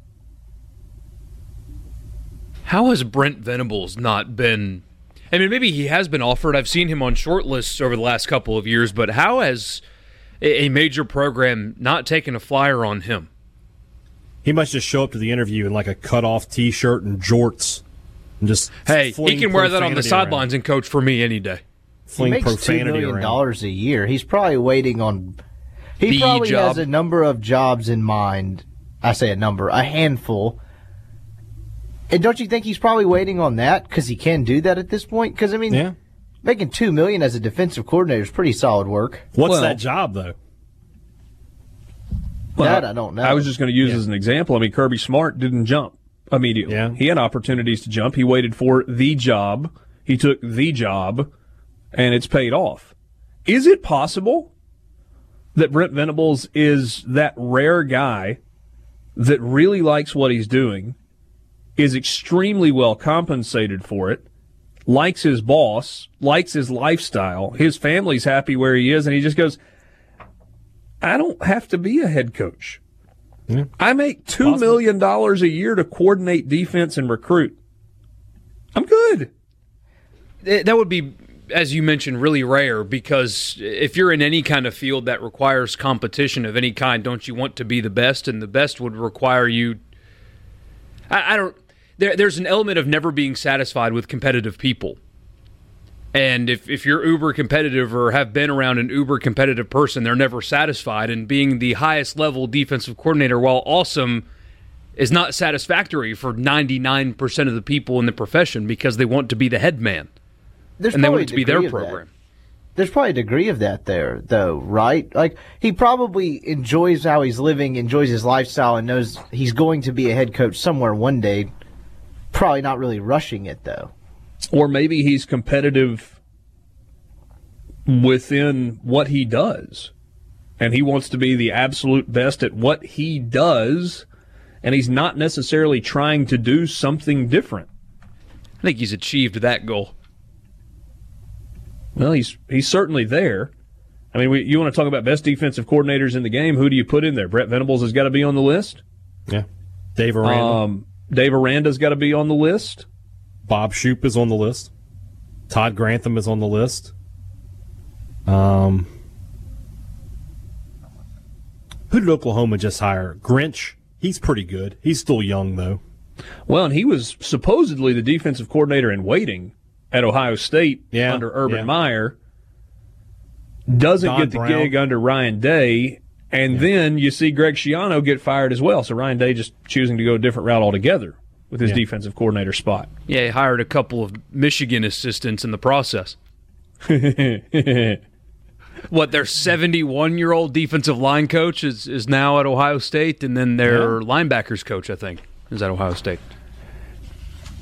How has Brent Venables not been I mean, maybe he has been offered. I've seen him on short lists over the last couple of years, but how has a major program not taken a flyer on him? He must just show up to the interview in like a cut off t shirt and jorts and just Hey, he can wear that on the sidelines and coach for me any day. Fling he makes two profanity million around. dollars a year. He's probably waiting on. He The probably job. has a number of jobs in mind. I say a number, a handful. And don't you think he's probably waiting on that because he can do that at this point? Because I mean, Yeah. making two million as a defensive coordinator is pretty solid work. What's Well- that job though? that I don't know. I was just going to use as an example. I mean, Kirby Smart didn't jump immediately. Yeah. He had opportunities to jump. He waited for the job. He took the job, and it's paid off. Is it possible that Brent Venables is that rare guy that really likes what he's doing, is extremely well compensated for it, likes his boss, likes his lifestyle, his family's happy where he is, and he just goes, I don't have to be a head coach. I make two million dollars a year to coordinate defense and recruit. I'm good. That would be, as you mentioned, really rare because if you're in any kind of field that requires competition of any kind, don't you want to be the best? And the best would require you. I, I don't. There, there's an element of never being satisfied with competitive people. And if, if you're uber competitive or have been around an uber competitive person, they're never satisfied. And being the highest level defensive coordinator, while awesome, is not satisfactory for 99% of the people in the profession because they want to be the head man There's and they want it to be their of that. program. There's probably a degree of that there, though, right? Like he probably enjoys how he's living, enjoys his lifestyle, and knows he's going to be a head coach somewhere one day. Probably not really rushing it though. Or maybe he's competitive within what he does. And he wants to be the absolute best at what he does. And he's not necessarily trying to do something different. I think he's achieved that goal. Well, he's he's certainly there. I mean, we, you want to talk about best defensive coordinators in the game? Who do you put in there? Brent Venables has got to be on the list. Yeah. Dave Aranda. Um, Dave Aranda's got to be on the list. Bob Shoop is on the list. Todd Grantham is on the list. Um, who did Oklahoma just hire? Grinch. He's pretty good. He's still young though. Well, and he was supposedly the defensive coordinator in waiting at Ohio State Yeah, under Urban yeah. Meyer. Doesn't Don get the Brown. gig under Ryan Day, and then you see Greg Schiano get fired as well. So Ryan Day just choosing to go a different route altogether with his Yeah. defensive coordinator spot. Yeah, he hired a couple of Michigan assistants in the process. What their 71 year old defensive line coach is, is now at Ohio State, and then their linebackers coach, I think, is at Ohio State.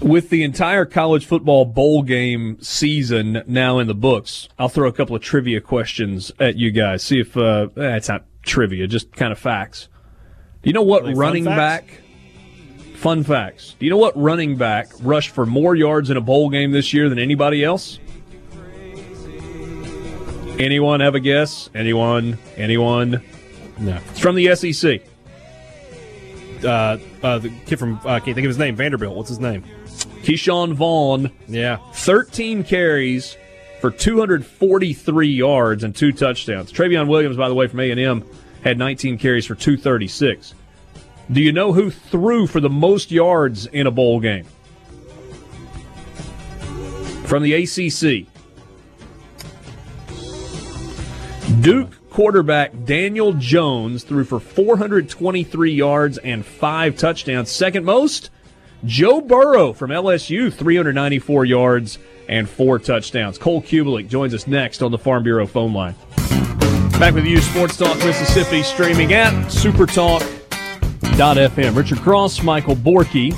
With the entire college football bowl game season now in the books, I'll throw a couple of trivia questions at you guys. See if uh, it's not trivia, just kind of facts. Do you know what Are they running facts? back? Fun facts. Do you know what running back rushed for more yards in a bowl game this year than anybody else? Anyone have a guess? Anyone? Anyone? No. It's from the SEC. Uh, uh, the kid from uh, I can't think of his name. Vanderbilt. What's his name? Keyshawn Vaughn, Yeah. 13 carries for 243 yards and two touchdowns. Trayveon Williams, by the way, from A&M, had 19 carries for 236. Do you know who threw for the most yards in a bowl game? From the ACC. Duke quarterback Daniel Jones threw for 423 yards and five touchdowns. Second most, Joe Burrow from LSU, 394 yards and four touchdowns. Cole Cubelic joins us next on the Farm Bureau phone line. Back with you, Sports Talk Mississippi, streaming at supertalk.fm. Richard Cross, Michael Borky,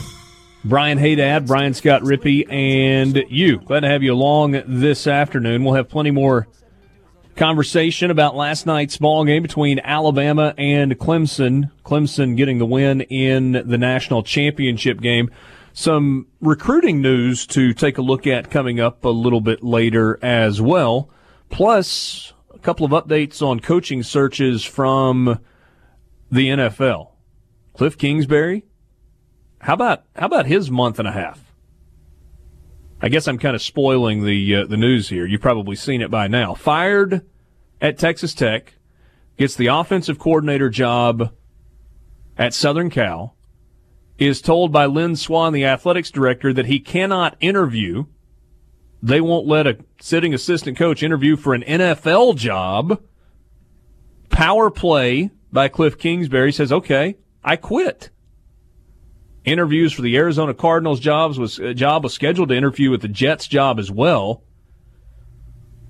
Brian Haydad, Brian Scott Rippey, and you. Glad to have you along this afternoon. We'll have plenty more conversation about last night's ball game between Alabama and Clemson. Clemson getting the win in the national championship game. Some recruiting news to take a look at coming up a little bit later as well. Plus, a couple of updates on coaching searches from the NFL. Cliff Kingsbury, how about how about his month and a half? I guess I'm kind of spoiling the uh, the news here. You've probably seen it by now. Fired at Texas Tech, gets the offensive coordinator job at Southern Cal, is told by Lynn Swann, the athletics director, that he cannot interview. They won't let a sitting assistant coach interview for an NFL job. Power play by Cliff Kingsbury says, okay, I quit. Interviews for the Arizona Cardinals jobs was uh, job was scheduled to interview with the Jets job as well.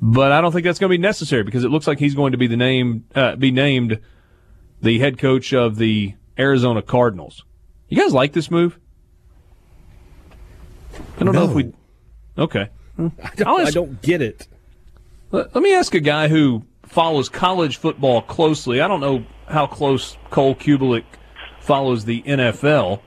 But I don't think that's going to be necessary because it looks like he's going to be the name uh, be named the head coach of the Arizona Cardinals. You guys like this move? I don't no. know if we. Okay. I don't, I don't get it. Let, let me ask a guy who follows college football closely. I don't know how close Cole Cubelic follows the NFL.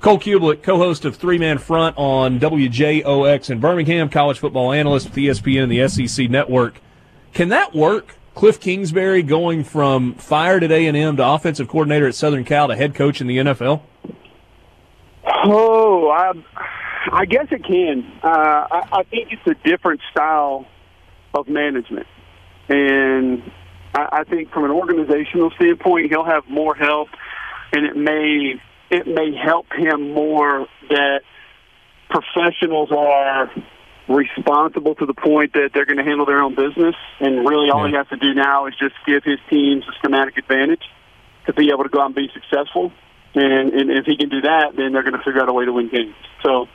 Cole Cubelic, co-host of Three Man Front on WJOX in Birmingham, college football analyst with ESPN and the SEC Network. Can that work? Cliff Kingsbury going from fired at A&M to offensive coordinator at Southern Cal to head coach in the NFL? Oh, I, I guess it can. Uh, I, I think it's a different style of management, and I, I think from an organizational standpoint, he'll have more help, and it may it may help him more that professionals are responsible to the point that they're going to handle their own business, and really all yeah. he has to do now is just give his teams a schematic advantage to be able to go out and be successful. And, and if he can do that, then they're going to figure out a way to win games. So,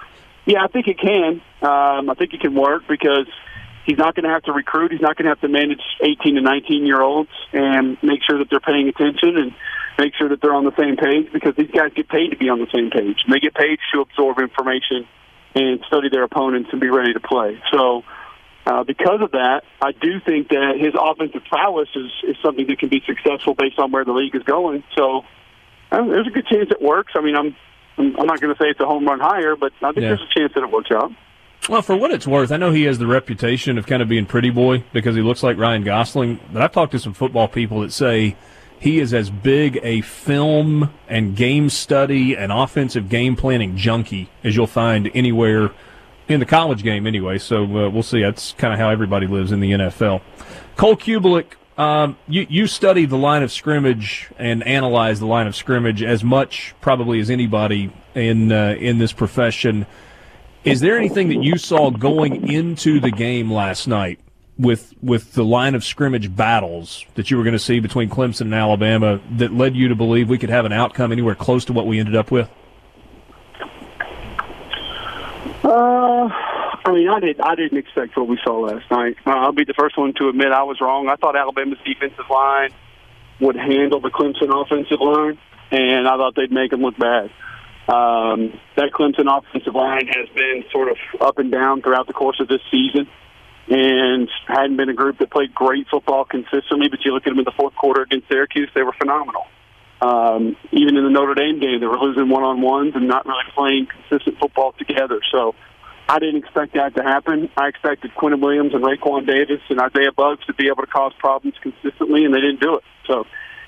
yeah, I think it can. Um, I think it can work because he's not going to have to recruit. He's not going to have to manage 18 to 19 year olds and make sure that they're paying attention and make sure that they're on the same page because these guys get paid to be on the same page. And they get paid to absorb information and study their opponents and be ready to play. So, uh, because of that, I do think that his offensive prowess is, is something that can be successful based on where the league is going. So, uh, there's a good chance it works. I mean, I'm I'm not going to say it's a home run hire, but I think yeah. there's a chance that it works out. Well, for what it's worth, I know he has the reputation of kind of being pretty boy because he looks like Ryan Gosling. But I've talked to some football people that say he is as big a film and game study and offensive game planning junkie as you'll find anywhere in the college game, anyway. So uh, we'll see. That's kind of how everybody lives in the NFL. Cole Cubelic, um, you you study the line of scrimmage and analyze the line of scrimmage as much probably as anybody in uh, in this profession. Is there anything that you saw going into the game last night with with the line of scrimmage battles that you were going to see between Clemson and Alabama that led you to believe we could have an outcome anywhere close to what we ended up with? Uh, I mean, I did. I didn't expect what we saw last night. Uh, I'll be the first one to admit I was wrong. I thought Alabama's defensive line would handle the Clemson offensive line, and I thought they'd make them look bad. Um, that Clemson offensive line has been sort of up and down throughout the course of this season and hadn't been a group that played great football consistently. But you look at them in the fourth quarter against Syracuse, they were phenomenal. Um, even in the Notre Dame game, they were losing one on ones and not really playing consistent football together. So I didn't expect that to happen. I expected Quinnen Williams and Raekwon Davis and Isaiah Buggs to be able to cause problems consistently, and they didn't do it. So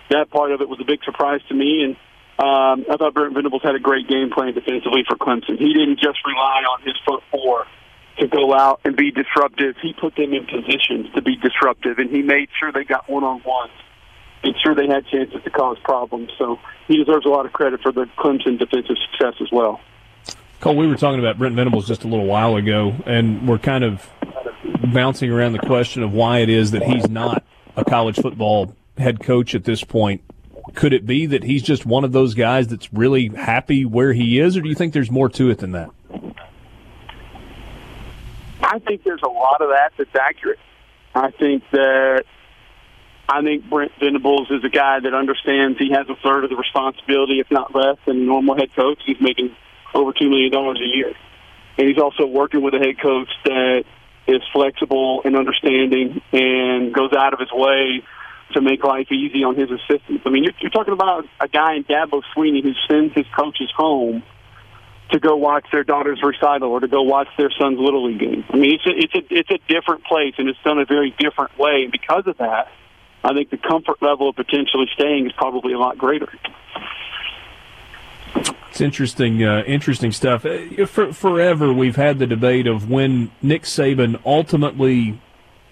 that part of it was a big surprise to me. And um, I thought Brent Venables had a great game plan defensively for Clemson. He didn't just rely on his front four to go out and be disruptive. He put them in positions to be disruptive, and he made sure they got one on ones, made sure they had chances to cause problems. So he deserves a lot of credit for the Clemson defensive success as well. Cole, we were talking about Brent Venables just a little while ago, and we're kind of bouncing around the question of why it is that he's not a college football head coach at this point. Could it be that he's just one of those guys that's really happy where he is, or do you think there's more to it than that? I think there's a lot of that that's accurate. I think that I think Brent Venables is a guy that understands he has a third of the responsibility, if not less, than a normal head coach. He's making over two million dollars a year, and he's also working with a head coach that is flexible and understanding and goes out of his way to make life easy on his assistants. I mean, you're, you're talking about a guy in Dabo Swinney who sends his coaches home to go watch their daughter's recital or to go watch their son's little league game. I mean, it's a, it's a it's a different place and it's done a very different way. And because of that, I think the comfort level of potentially staying is probably a lot greater. It's interesting, uh, interesting stuff. Uh, for, forever, we've had the debate of when Nick Saban ultimately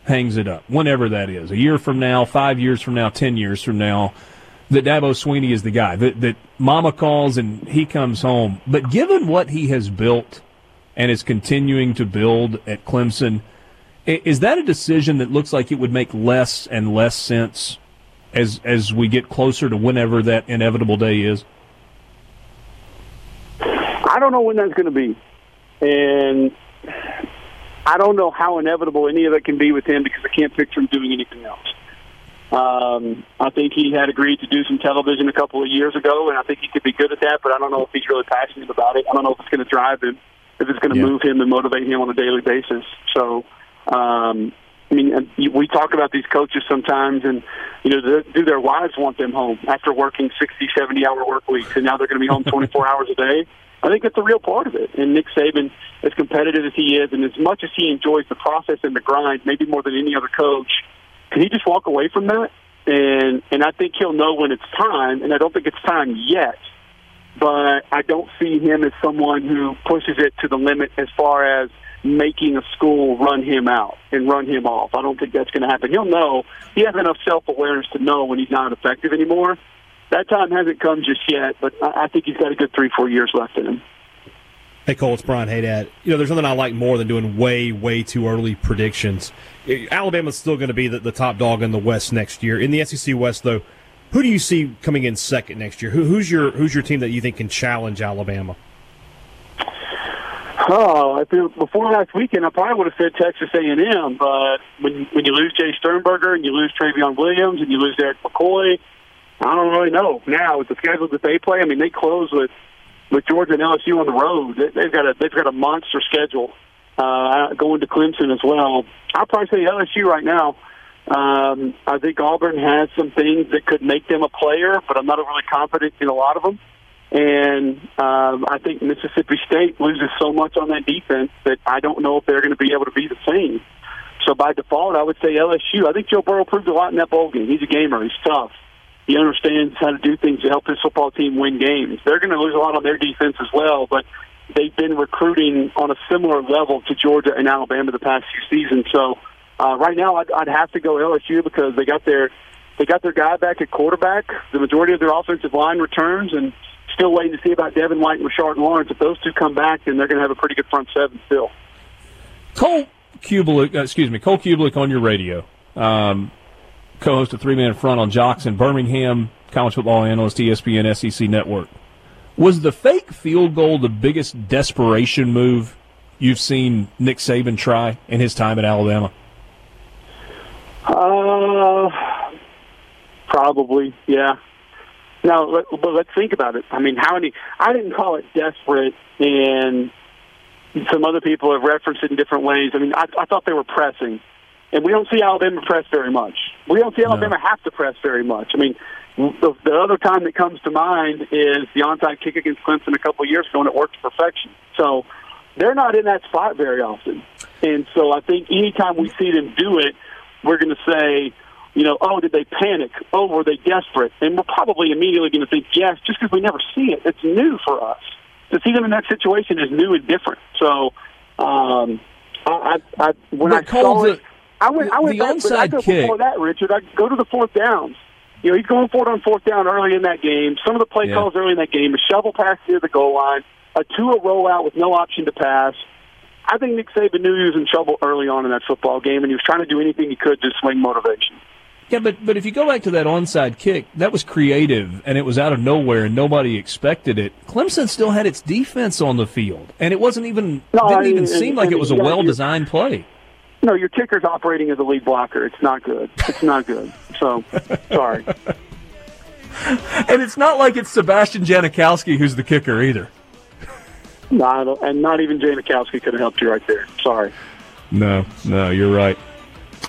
hangs it up, whenever that is, a year from now, five years from now, ten years from now, that Dabo Swinney is the guy that that Mama calls and he comes home. But given what he has built and is continuing to build at Clemson, is that a decision that looks like it would make less and less sense as as we get closer to whenever that inevitable day is? I don't know when that's going to be, and I don't know how inevitable any of it can be with him because I can't picture him doing anything else. Um, I think he had agreed to do some television a couple of years ago, and I think he could be good at that. But I don't know if he's really passionate about it. I don't know if it's going to drive him, if it's going to yeah. move him and motivate him on a daily basis. So, um, I mean, we talk about these coaches sometimes, and you know, do their wives want them home after working 60, 70 hour work weeks, and now they're going to be home 24 hours a day? I think that's a real part of it. And Nick Saban, as competitive as he is, and as much as he enjoys the process and the grind, maybe more than any other coach, can he just walk away from that? And and I think he'll know when it's time. And I don't think it's time yet. But I don't see him as someone who pushes it to the limit as far as making a school run him out and run him off. I don't think that's going to happen. He'll know he has enough self awareness to know when he's not effective anymore that time hasn't come just yet, but I think he's got a good three, four years left in him. Hey Cole, it's Brian Haydad. You know, there's nothing I like more than doing way, way too early predictions. Alabama's still going to be the, the, top dog in the West next year. In the SEC West, though, who do you see coming in second next year? Who, who's your who's your team that you think can challenge Alabama? Oh, I feel before last weekend, I probably would have said Texas A&M. But when when you lose Jace Sternberger and you lose Trayveon Williams and you lose Erik McCoy I don't really know now with the schedule that they play. I mean, they close with with Georgia and LSU on the road. They've got a they've got a monster schedule uh, going to Clemson as well. I'll probably say LSU right now. Um, I think Auburn has some things that could make them a player, but I'm not really confident in a lot of them. And um, I think Mississippi State loses so much on that defense that I don't know if they're going to be able to be the same. So by default, I would say LSU. I think Joe Burrow proved a lot in that bowl game. He's a gamer. He's tough. He understands how to do things to help his football team win games. They're going to lose a lot on their defense as well, but they've been recruiting on a similar level to Georgia and Alabama the past few seasons. So uh, right now, I'd, I'd have to go LSU because they got their they got their guy back at quarterback. The majority of their offensive line returns, and still waiting to see about Devin White and Rashard Lawrence. If those two come back, then they're going to have a pretty good front seven still. Cole Cubelic, uh, excuse me, Cole Cubelic on your radio. Um, co-host of Three Man Front on JOX in Birmingham, college football analyst, ESPN SEC Network. Was the fake field goal the biggest desperation move you've seen Nick Saban try in his time at Alabama? Uh, probably, yeah. Now, let, but let's think about it. I mean, how many? I didn't call it desperate, and some other people have referenced it in different ways. I mean, I, I thought they were pressing and we don't see Alabama press very much. We don't see Alabama no. have to press very much. I mean, the, the other time that comes to mind is the onside kick against Clemson a couple of years ago, and it worked to perfection. So they're not in that spot very often. And so I think anytime we see them do it, we're going to say, you know, oh, did they panic? Oh, were they desperate? And we're probably immediately going to think yes, just because we never see it. It's new for us. To see them in that situation is new and different. So, um, I, I, I when I saw it, I went. I went the back, onside I go kick. Before that, Richard, I go to the fourth downs. You know, he's going for it on fourth down early in that game. Some of the play yeah. calls early in that game, a shovel pass near the goal line, a two-a rollout with no option to pass. I think Nick Saban knew he was in trouble early on in that football game, and he was trying to do anything he could to swing motivation. Yeah, but but if you go back to that onside kick, that was creative and it was out of nowhere and nobody expected it. Clemson still had its defense on the field, and it wasn't even no, didn't even and, seem and, like and, it was a well designed play. No, your kicker's operating as a lead blocker. It's not good. It's not good. So, sorry. and it's not like it's Sebastian Janikowski who's the kicker either. No, and not even Janikowski could have helped you right there. Sorry. No, no, you're right.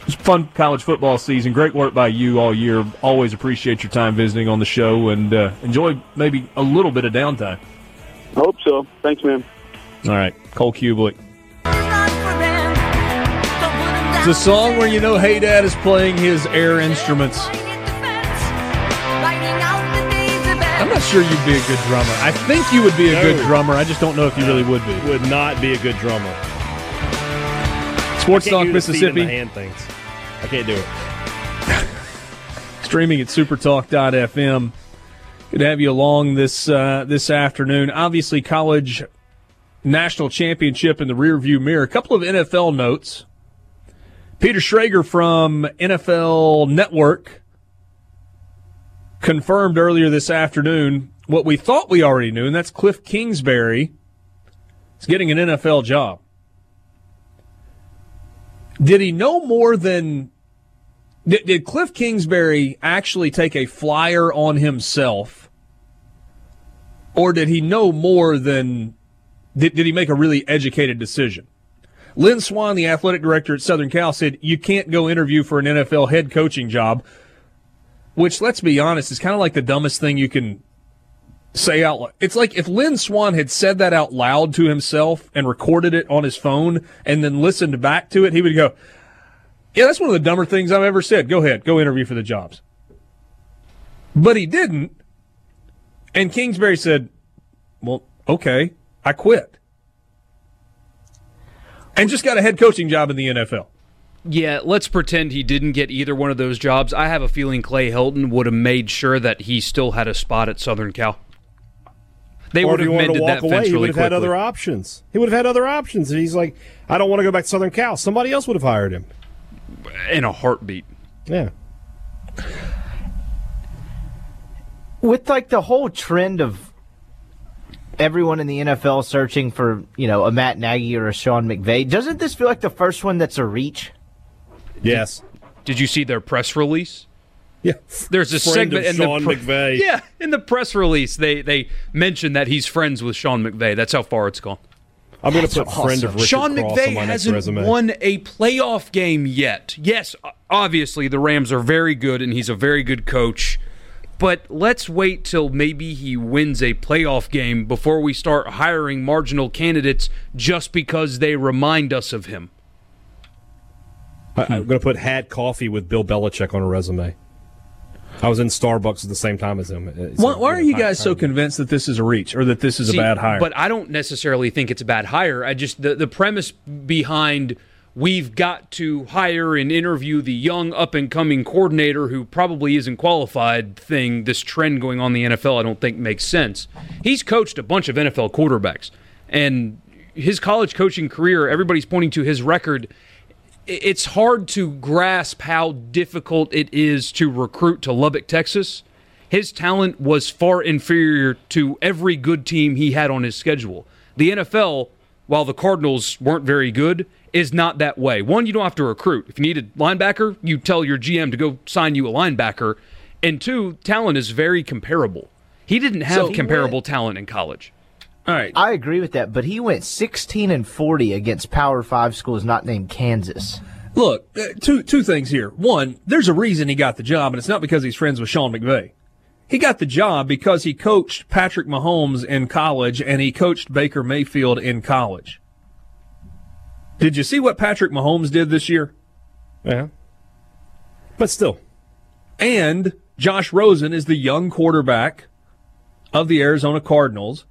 It's fun college football season. Great work by you all year. Always appreciate your time visiting on the show and uh, enjoy maybe a little bit of downtime. Hope so. Thanks, man. All right. Cole Cubelic. It's a song where you know Haydad is playing his air instruments. I'm not sure you'd be a good drummer. I think you would be a No. good drummer. I just don't know if you really would be. Would not be a good drummer. Sports Talk do the feet in the Mississippi. hand things. I can't do it. streaming at supertalk.fm. Good to have you along this uh, this afternoon. Obviously, college national championship in the rearview mirror. A couple of NFL notes. Peter Schrager from NFL Network confirmed earlier this afternoon what we thought we already knew, and that's Cliff Kingsbury is getting an NFL job. Did he know more than did, did Cliff Kingsbury actually take a flyer on himself, or did he know more than? Did, did he make a really educated decision? Lynn Swann, the athletic director at Southern Cal, said you can't go interview for an NFL head coaching job, which, let's be honest, is kind of like the dumbest thing you can say out loud. It's like if Lynn Swann had said that out loud to himself and recorded it on his phone and then listened back to it, he would go, yeah, that's one of the dumber things I've ever said. Go ahead, go interview for the jobs. But he didn't. And Kingsbury said, well, okay, I quit. And just got a head coaching job in the NFL. Yeah, let's pretend he didn't get either one of those jobs. I have a feeling Clay Helton would have made sure that he still had a spot at Southern Cal. They would have he to mended walk that away, fence he would have had other options. He would have had other options. And he's like, I don't want to go back to Southern Cal. Somebody else would have hired him. in a heartbeat. Yeah. with like the whole trend of everyone in the NFL searching for, you know, a Matt Nagy or a Sean McVay, doesn't this feel like the first one that's a reach? Yes. Did you see their press release? Yeah. There's a Friend segment of in Sean the McVay. Yeah, in the press release, they they mentioned that he's friends with Sean McVay. That's how far it's gone. I'm going to put friend of Richard Sean Cross McVay on my hasn't resume. won a playoff game yet. Yes, obviously the Rams are very good and he's a very good coach. But let's wait till maybe he wins a playoff game before we start hiring marginal candidates just because they remind us of him. I, I'm going to put had coffee with Bill Belichick on a resume. I was in Starbucks at the same time as him. It's Why, why are you guys so convinced that this is a reach or that this is See, a bad hire? But I don't necessarily think it's a bad hire. I just the the premise behind we've got to hire and interview the young up and coming coordinator who probably isn't qualified thing, this trend going on in the NFL, I don't think makes sense. He's coached a bunch of NFL quarterbacks and his college coaching career, everybody's pointing to his record. It's hard to grasp how difficult it is to recruit to Lubbock, Texas. His talent was far inferior to every good team he had on his schedule. The NFL, while the Cardinals weren't very good, is not that way. One, you don't have to recruit. If you need a linebacker, you tell your GM to go sign you a linebacker. And two, talent is very comparable. He didn't have So- comparable talent in college. All right. I agree with that, but he went 16 and 40 against Power 5 schools not named Kansas. Look, uh, two two things here. One, there's a reason he got the job, and it's not because he's friends with Sean McVay. He got the job because he coached Patrick Mahomes in college and he coached Baker Mayfield in college. Did you see what Patrick Mahomes did this year? Yeah. But still. And Josh Rosen is the young quarterback of the Arizona Cardinals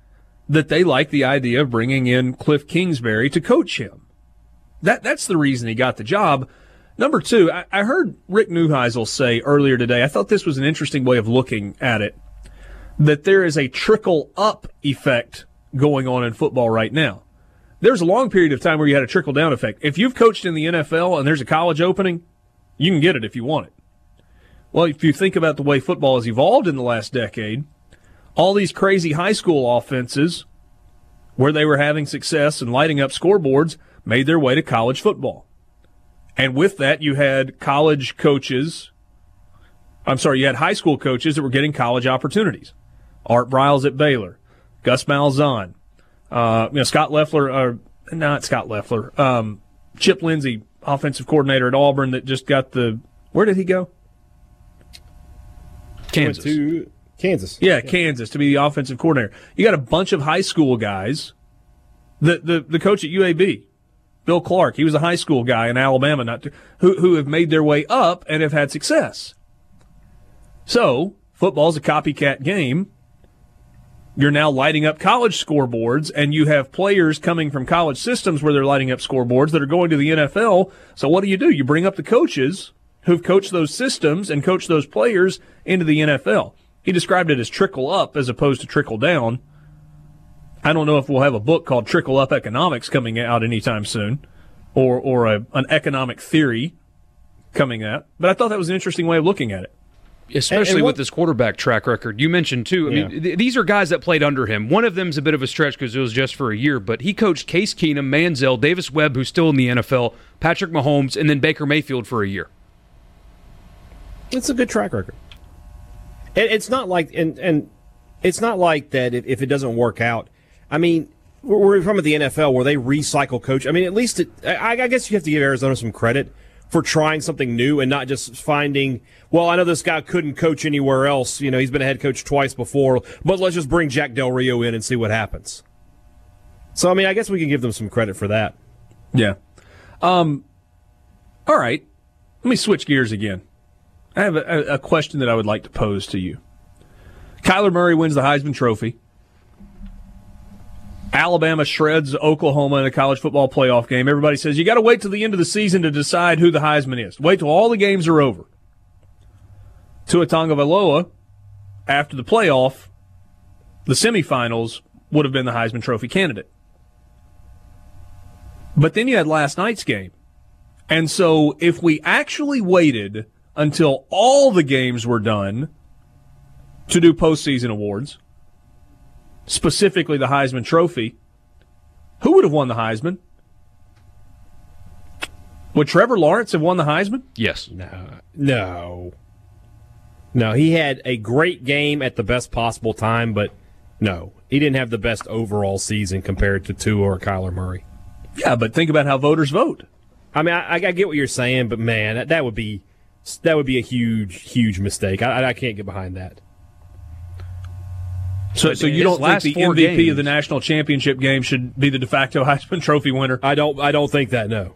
that they like the idea of bringing in Cliff Kingsbury to coach him. That that's the reason he got the job. Number two, I, I heard Rick Neuheisel say earlier today. I thought this was an interesting way of looking at it. That there is a trickle up effect going on in football right now. There's a long period of time where you had a trickle down effect. If you've coached in the NFL and there's a college opening, you can get it if you want it. Well, if you think about the way football has evolved in the last decade, all these crazy high school offenses where they were having success and lighting up scoreboards made their way to college football. And with that, you had college coaches. I'm sorry, you had high school coaches that were getting college opportunities. Art Briles at Baylor, Gus Malzahn, uh, you know, Scott Loeffler, or not Scott Loeffler, um, Chip Lindsey, offensive coordinator at Auburn that just got the, where did he go? Went Kansas. to Kansas. Yeah, Kansas to be the offensive coordinator. You got a bunch of high school guys. The the the coach at UAB, Bill Clark, he was a high school guy in Alabama, not to, who who have made their way up and have had success. So football's a copycat game, You're now lighting up college scoreboards, and you have players coming from college systems where they're lighting up scoreboards that are going to the NFL. So what do you do? You bring up the coaches who've coached those systems and coached those players into the NFL. He described it as trickle up as opposed to trickle down. I don't know if we'll have a book called Trickle Up Economics coming out anytime soon, or or a, an economic theory coming out. But I thought that was an interesting way of looking at it. Especially And- and what- with this quarterback track record. You mentioned, too, I mean, th- these are guys that played under him. One of them's a bit of a stretch because it was just for a year, but he coached Case Keenum, Manziel, Davis Webb, who's still in the NFL, Patrick Mahomes, and then Baker Mayfield for a year. It's a good track record. And it's not like and and it's not like that if, if it doesn't work out. I mean, we're, we're from the NFL where they recycle coach. I mean, at least it, I, I guess you have to give Arizona some credit for trying something new and not just finding. Well, I know this guy couldn't coach anywhere else. You know, he's been a head coach twice before, but let's just bring Jack Del Rio in and see what happens. So, I mean, I guess we can give them some credit for that. Yeah. Um. All right. Let me switch gears again. I have a, a question that I would like to pose to you. Kyler Murray wins the Heisman Trophy. Alabama shreds Oklahoma in a college football playoff game. Everybody says you got to wait till the end of the season to decide who the Heisman is. Wait till all the games are over. Tua Tagovailoa, after the playoff, the semifinals would have been the Heisman Trophy candidate. But then you had last night's game. And so if we actually waited until all the games were done to do postseason awards, specifically the Heisman Trophy, who would have won the Heisman? Would Trevor Lawrence have won the Heisman? Yes. No. No, No, he had a great game at the best possible time, but no, he didn't have the best overall season compared to Tua or Kyler Murray. Yeah, but think about how voters vote. I mean, I, I get what you're saying, but man, that, that would be that would be a huge, huge mistake. I, I can't get behind that. So, so you don't think the four MVP of the national championship game should be the de facto Heisman Trophy winner? I don't. I don't think that. No.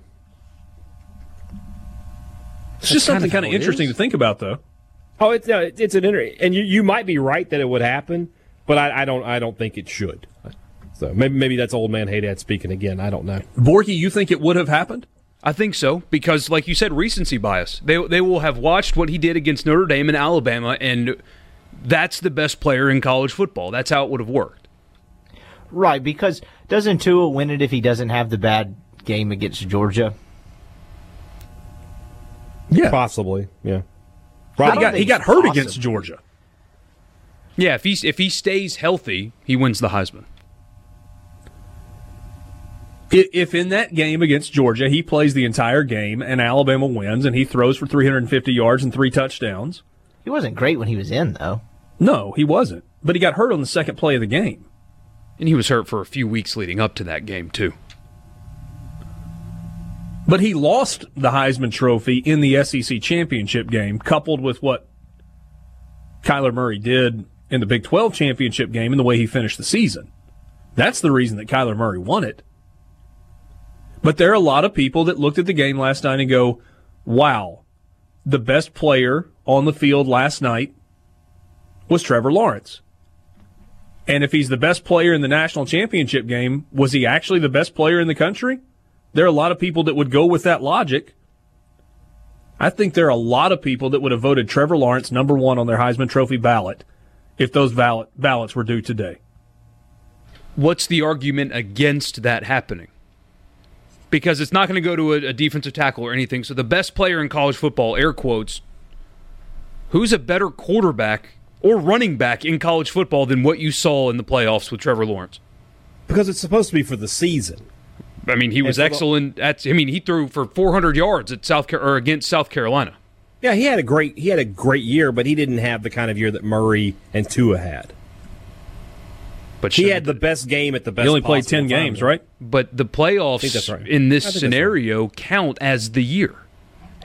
It's just something kind of interesting to think about, though. Oh, it's uh, it's an inter- and you you might be right that it would happen, but I, I don't I don't think it should. So maybe maybe that's old man Haydad speaking again. I don't know. Borky, you think it would have happened? I think so because, like you said, recency bias. They they will have watched what he did against Notre Dame and Alabama, and that's the best player in college football. That's how it would have worked. Right, because doesn't Tua win it if he doesn't have the bad game against Georgia? Yeah, Possibly. Yeah. he got he got hurt possible. against Georgia. Yeah, if he if he stays healthy, he wins the Heisman. If in that game against Georgia he plays the entire game and Alabama wins and he throws for 350 yards and three touchdowns, He wasn't great when he was in, though. No, he wasn't. But he got hurt on the second play of the game. And he was hurt for a few weeks leading up to that game too. But he lost the Heisman Trophy in the SEC championship game, coupled with what Kyler Murray did in the Big 12 championship game and the way he finished the season. That's the reason that Kyler Murray won it. But there are a lot of people that looked at the game last night and go, wow, the best player on the field last night was Trevor Lawrence. And if he's the best player in the national championship game, was he actually the best player in the country? There are a lot of people that would go with that logic. I think there are a lot of people that would have voted Trevor Lawrence number one on their Heisman Trophy ballot if those ballot, ballots were due today. What's the argument against that happening? Because it's not going to go to a, a defensive tackle or anything. So the best player in college football, air quotes, who's a better quarterback or running back in college football than what you saw in the playoffs with Trevor Lawrence? Because it's supposed to be for the season. I mean, he was excellent at. I mean, he threw for 400 yards at South or against South Carolina. Yeah, he had a great he had a great year, but he didn't have the kind of year that Murray and Tua had. But He had the best game at the best. He only played 10 time. games, right? But the playoffs right. in this think that's scenario count as the year.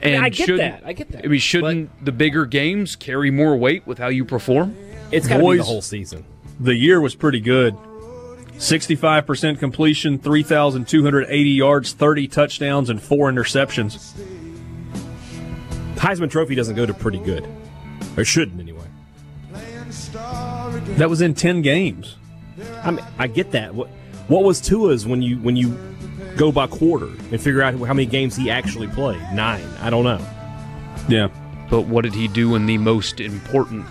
And I get shouldn't- that. I get that. I mean, shouldn't the bigger games carry more weight with how you perform? It's got to be the whole season. The year was pretty good. 65% completion, 3,280 yards, 30 touchdowns, and four interceptions. Heisman Trophy doesn't go to pretty good, or shouldn't anyway. That was in 10 games. I mean, I get that. What what was Tua's when you when you go by quarter and figure out how many games he actually played? Nine. I don't know. Yeah. But what did he do in the most important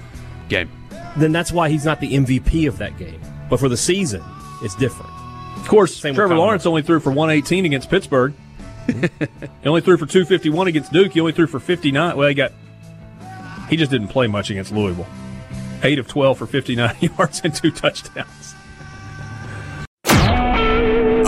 game? Then that's why he's not the MVP of that game. But for the season, it's different. Of course, Same Trevor Lawrence only threw for 118 against Pittsburgh. he only threw for 251 against Duke. He only threw for 59. Well, he got. He just didn't play much against Louisville. Eight of 12 for 59 yards and two touchdowns.